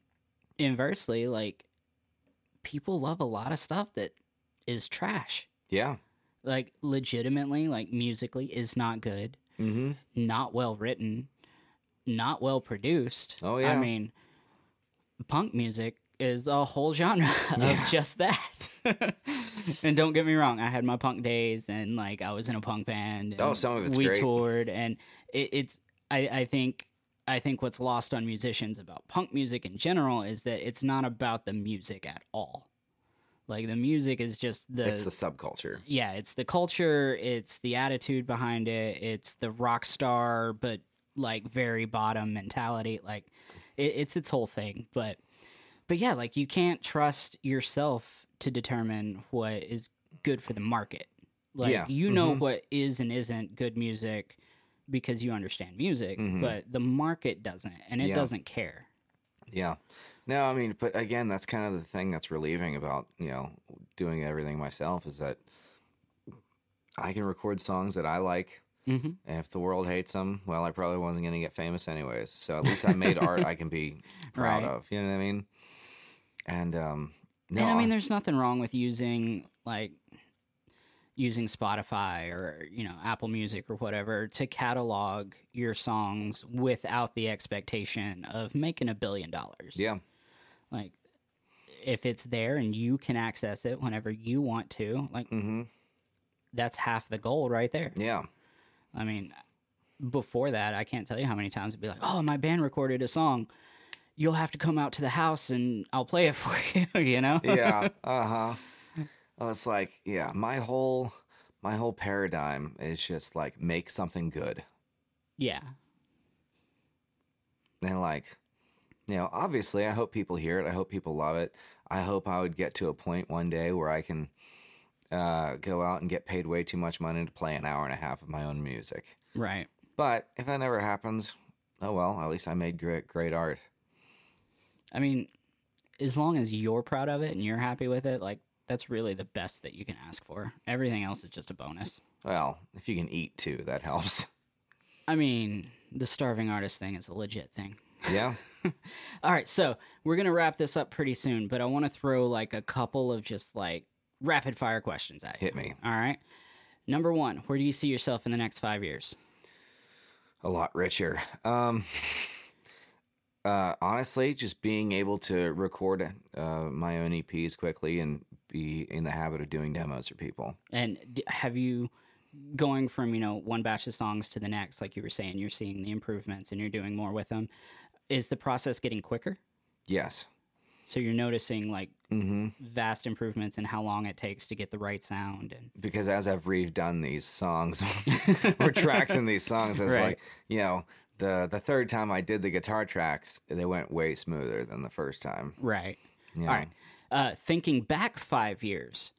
inversely, like people love a lot of stuff that is trash. Yeah. Like legitimately, like musically is not good, Mm-hmm. not well written, not well produced. Oh, yeah. I mean, punk music is a whole genre of just that. and don't get me wrong, I had my punk days, and like I was in a punk band. And Oh, some of it's we great. toured, and it, it's. I, I think. I think what's lost on musicians about punk music in general is that it's not about the music at all. Like the music is just the it's the subculture. yeah, it's the culture, it's the attitude behind it, it's the rock star, but like very bottom mentality. Like it, it's its whole thing. But but yeah, like you can't trust yourself to determine what is good for the market. Like Yeah, you know mhm. what is and isn't good music because you understand music, Mhm. but the market doesn't, and it Yeah. doesn't care. Yeah. No, I mean, but again, that's kind of the thing that's relieving about, you know, doing everything myself is that I can record songs that I like. hmm And if the world hates them, well, I probably wasn't going to get famous anyways. So at least I made art I can be proud Right. of. You know what I mean? And, um, no, and I mean, there's nothing wrong with using like using Spotify or you know Apple Music or whatever to catalog your songs without the expectation of making a billion dollars. yeah. Like if it's there and you can access it whenever you want to, like mm-hmm. that's half the goal right there. Yeah. I mean, before that, I can't tell you how many times it'd be like, "Oh, my band recorded a song. You'll have to come out to the house and I'll play it for you." you know? yeah uh-huh well, it's like yeah my whole my whole paradigm is just like make something good Yeah. and like you know obviously i hope people hear it i hope people love it i hope i would get to a point one day where i can uh, go out and get paid way too much money to play an hour and a half of my own music Right. but if that never happens oh well at least i made great great art I mean, as long as you're proud of it and you're happy with it, like that's really the best that you can ask for. Everything else is just a bonus. well if you can eat too that helps I mean, the starving artist thing is a legit thing. Yeah. All right, so we're gonna wrap this up pretty soon, but I want to throw like a couple of just like rapid fire questions at you. Hit me. All right. Number one, where do you see yourself in the next five years? A lot richer. Um, uh, honestly, just being able to record uh, my own EPs quickly and be in the habit of doing demos for people. And have you going from you know one batch of songs to the next, like you were saying, you're seeing the improvements and you're doing more with them. Is the process getting quicker? Yes. So you're noticing like hmm vast improvements in how long it takes to get the right sound and Because as I've redone these songs or tracks in these songs, it's Right. like, you know, the the third time I did the guitar tracks, they went way smoother than the first time. right. You All right. Uh, thinking back five years,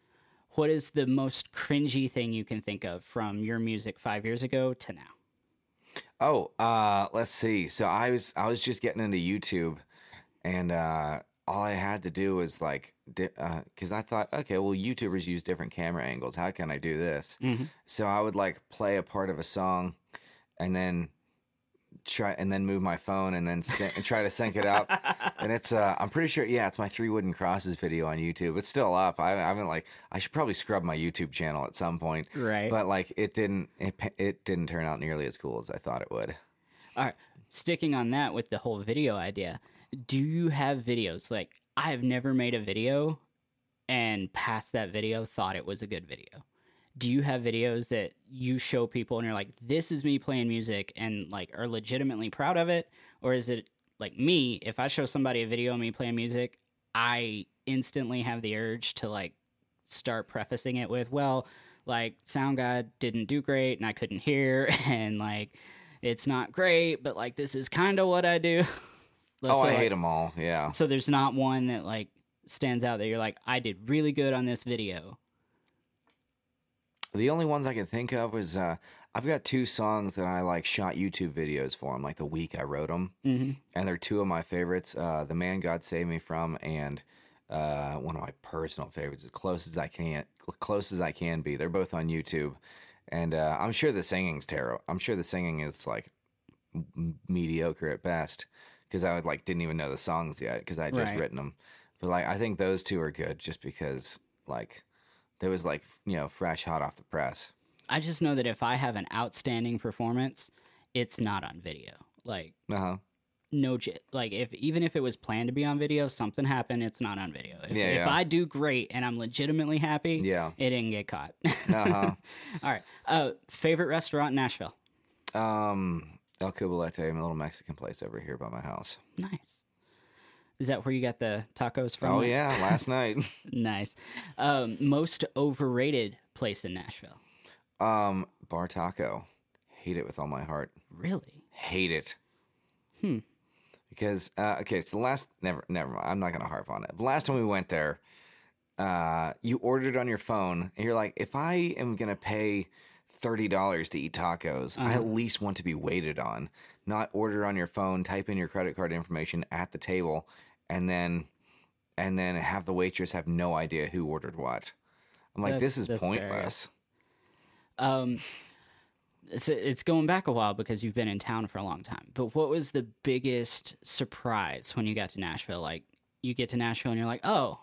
what is the most cringy thing you can think of from your music five years ago to now? Oh, uh, let's see. So I was I was just getting into YouTube, and uh, all I had to do was like, because I thought, okay, well, YouTubers use different camera angles. How can I do this? Mhm. So I would like play a part of a song, and then try and then move my phone and then syn- and try to sync it up. And it's uh, I'm pretty sure, yeah, it's my three wooden crosses video on YouTube. It's still up. I, I haven't like I should probably scrub my YouTube channel at some point. Right. But like it didn't it, it didn't turn out nearly as cool as I thought it would. All right. Sticking on that with the whole video idea, do you have videos? Like, I have never made a video and past that video thought it was a good video. Do you have videos that you show people and you're like, this is me playing music and like are legitimately proud of it? Or is it like me, if I show somebody a video of me playing music, I instantly have the urge to like start prefacing it with, well, like sound god didn't do great and I couldn't hear and like it's not great, but like this is kind of what I do. Oh, So, I like- hate them all. Yeah. So there's not one that like stands out that you're like, I did really good on this video. The only ones I can think of was uh, I've got two songs that I like shot YouTube videos for them, like the week I wrote them, Mm-hmm. and they're two of my favorites. Uh, the Man God Saved Me From, and uh, one of my personal favorites, as close as I can, close as I can be. They're both on YouTube, and uh, I'm sure the singing's terrible. I'm sure the singing is like m- mediocre at best because I would like didn't even know the songs yet because I had just Right. written them. But like I think those two are good just because like there was like you know fresh hot off the press. I just know that if I have an outstanding performance, it's not on video. Like Uh huh. no j- like if even if it was planned to be on video, something happened, it's not on video. If, Yeah, if yeah. I do great and I'm legitimately happy, Yeah. it didn't get caught. Uh huh. All right. Uh, favorite restaurant in Nashville? um, El Cubalete, a little Mexican place over here by my house. Nice. Is that where you got the tacos from? Oh yeah, last night. Nice. Um, most overrated place in Nashville? Um, Bar Taco. Hate it with all my heart. Really? Hate it. Hmm. Because uh, okay, so the last never never mind. I'm not gonna harp on it. The last time we went there, uh, you ordered on your phone, and you're like, if I am gonna pay thirty dollars to eat tacos, I Uh-huh. at least want to be waited on, not order on your phone, type in your credit card information at the table, and then and then have the waitress have no idea who ordered what. I'm like, That's- this is that's fair, yeah. pointless. Um, it's it's going back a while because you've been in town for a long time. But what was the biggest surprise when you got to Nashville? Like you get to Nashville and you're like, oh,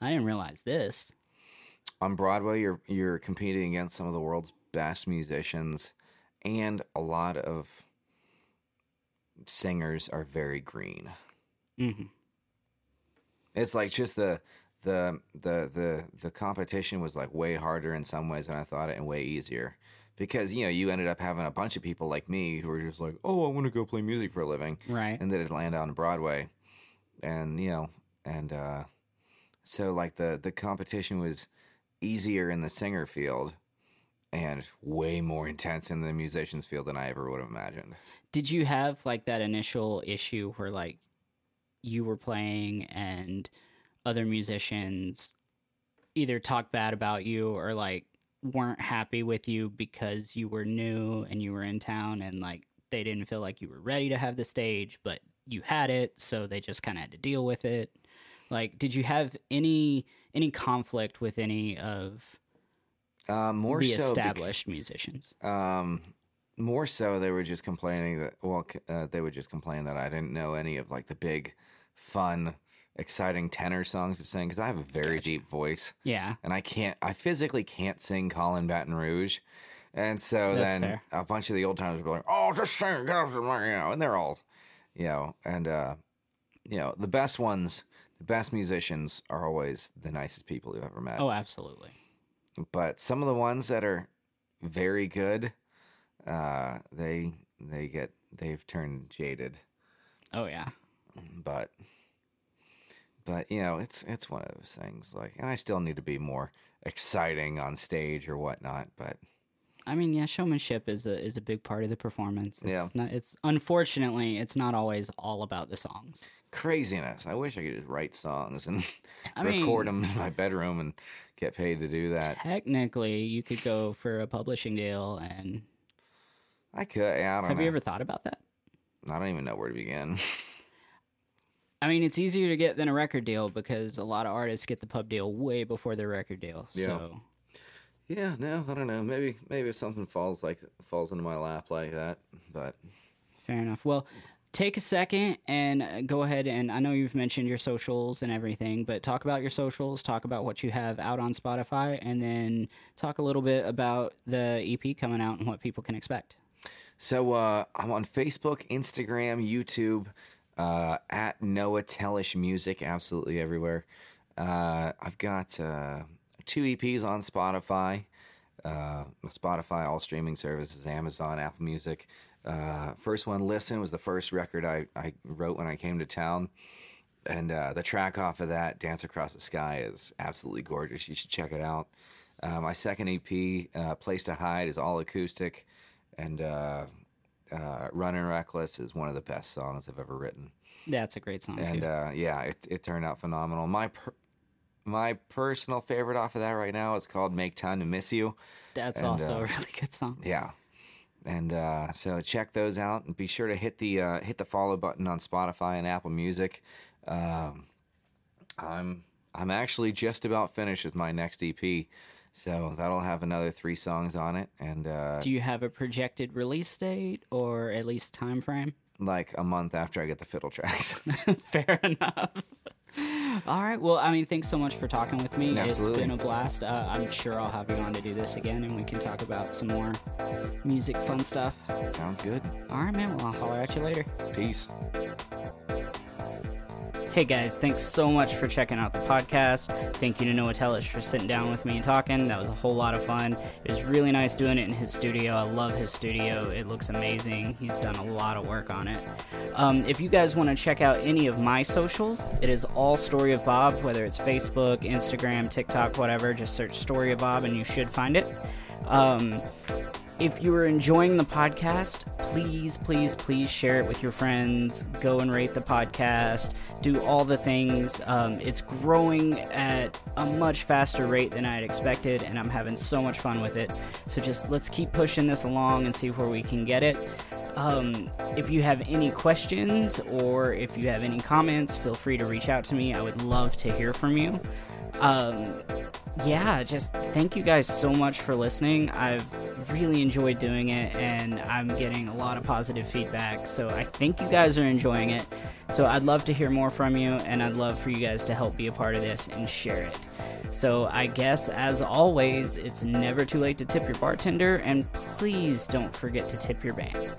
I didn't realize this. on Broadway, you're you're competing against some of the world's best musicians, and a lot of singers are very green. hmm It's like just the the the the the competition was like way harder in some ways than I thought it, and way easier because you know you ended up having a bunch of people like me who were just like, oh, I want to go play music for a living, Right. and then it land on Broadway, and you know, and uh, so like the the competition was easier in the singer field, and way more intense in the musicians field than I ever would have imagined. Did you have like that initial issue where like you were playing and other musicians either talk bad about you or like weren't happy with you because you were new and you were in town and like they didn't feel like you were ready to have the stage, but you had it, so they just kind of had to deal with it. Like, did you have any any conflict with any of Um, more the so established musicians? um, more so they were just complaining that well uh, they would just complain that I didn't know any of like the big, fun, exciting tenor songs to sing because I have a very deep voice Yeah. and I can't I physically can't sing Callin' Baton Rouge. And so That's then fair. a bunch of the old timers be like, "Oh, just sing, get up to my-" you know," and they're all, you know, and uh, you know, the best ones, the best musicians are always the nicest people you've ever met. Oh, absolutely. But some of the ones that are very good, uh, they they get they've turned jaded. Oh yeah. But but you know, it's it's one of those things. Like, and I still need to be more exciting on stage or whatnot. But I mean, yeah, showmanship is a is a big part of the performance. It's Yeah. Not, it's unfortunately, it's not always all about the songs. Craziness. I wish I could just write songs and I record mean- them in my bedroom and get paid to do that. Technically, you could go for a publishing deal, and I could. Yeah, I don't have know. you ever thought about that? I don't even know where to begin. I mean, it's easier to get than a record deal because a lot of artists get the pub deal way before their record deal. Yeah. So yeah, no, I don't know. Maybe maybe if something falls like falls into my lap like that, but fair enough. Well, take a second and uh, go ahead and I know you've mentioned your socials and everything, but talk about your socials, talk about what you have out on Spotify, and then talk a little bit about the EP coming out and what people can expect. So uh, I'm on Facebook, Instagram, YouTube, uh, at Noah Tellish Music, absolutely everywhere. Uh, I've got uh, two EPs on Spotify. Uh, Spotify, all streaming services, Amazon, Apple Music. Uh, first one, Listen, was the first record I, I wrote when I came to town. And uh, the track off of that, Dance Across the Sky, is absolutely gorgeous. You should check it out. Uh, my second EP, uh, Place to Hide, is all acoustic. And uh, uh, Running Reckless is one of the best songs I've ever written. That's a great song. And uh, yeah, it, it turned out phenomenal. My per- my personal favorite off of that right now is called Make Time to Miss You. That's and, also uh, a really good song. Yeah. And uh, so check those out and be sure to hit the uh, hit the follow button on Spotify and Apple Music. Um, I'm I'm actually just about finished with my next EP, so that'll have another three songs on it, and uh, Do you have a projected release date or at least time frame? like a month after I get the fiddle tracks. Fair enough. All right. Well, I mean, thanks so much for talking with me. Absolutely. It's been a blast. Uh, I'm sure I'll have you on to do this again, and we can talk about some more music, fun stuff. Sounds good. All right, man. Well, I'll holler at you later. Peace. Hey guys, thanks so much for checking out the podcast. Thank you to Noah Tellish for sitting down with me and talking. That was a whole lot of fun. It was really nice doing it in his studio. I love his studio. It looks amazing. He's done a lot of work on it. Um, if you guys want to check out any of my socials, it is all Story of Bob, whether it's Facebook, Instagram, TikTok, whatever. Just search Story of Bob and you should find it. Um, if you are enjoying the podcast, please, please, please share it with your friends. Go and rate the podcast. Do all the things. Um, it's growing at a much faster rate than I had expected, and I'm having so much fun with it. So just let's keep pushing this along and see where we can get it. Um, if you have any questions or if you have any comments, feel free to reach out to me. I would love to hear from you. Um, yeah, just thank you guys so much for listening. I've really enjoyed doing it and I'm getting a lot of positive feedback. So I think you guys are enjoying it. So I'd love to hear more from you and I'd love for you guys to help be a part of this and share it. So I guess as always, it's never too late to tip your bartender and please don't forget to tip your band.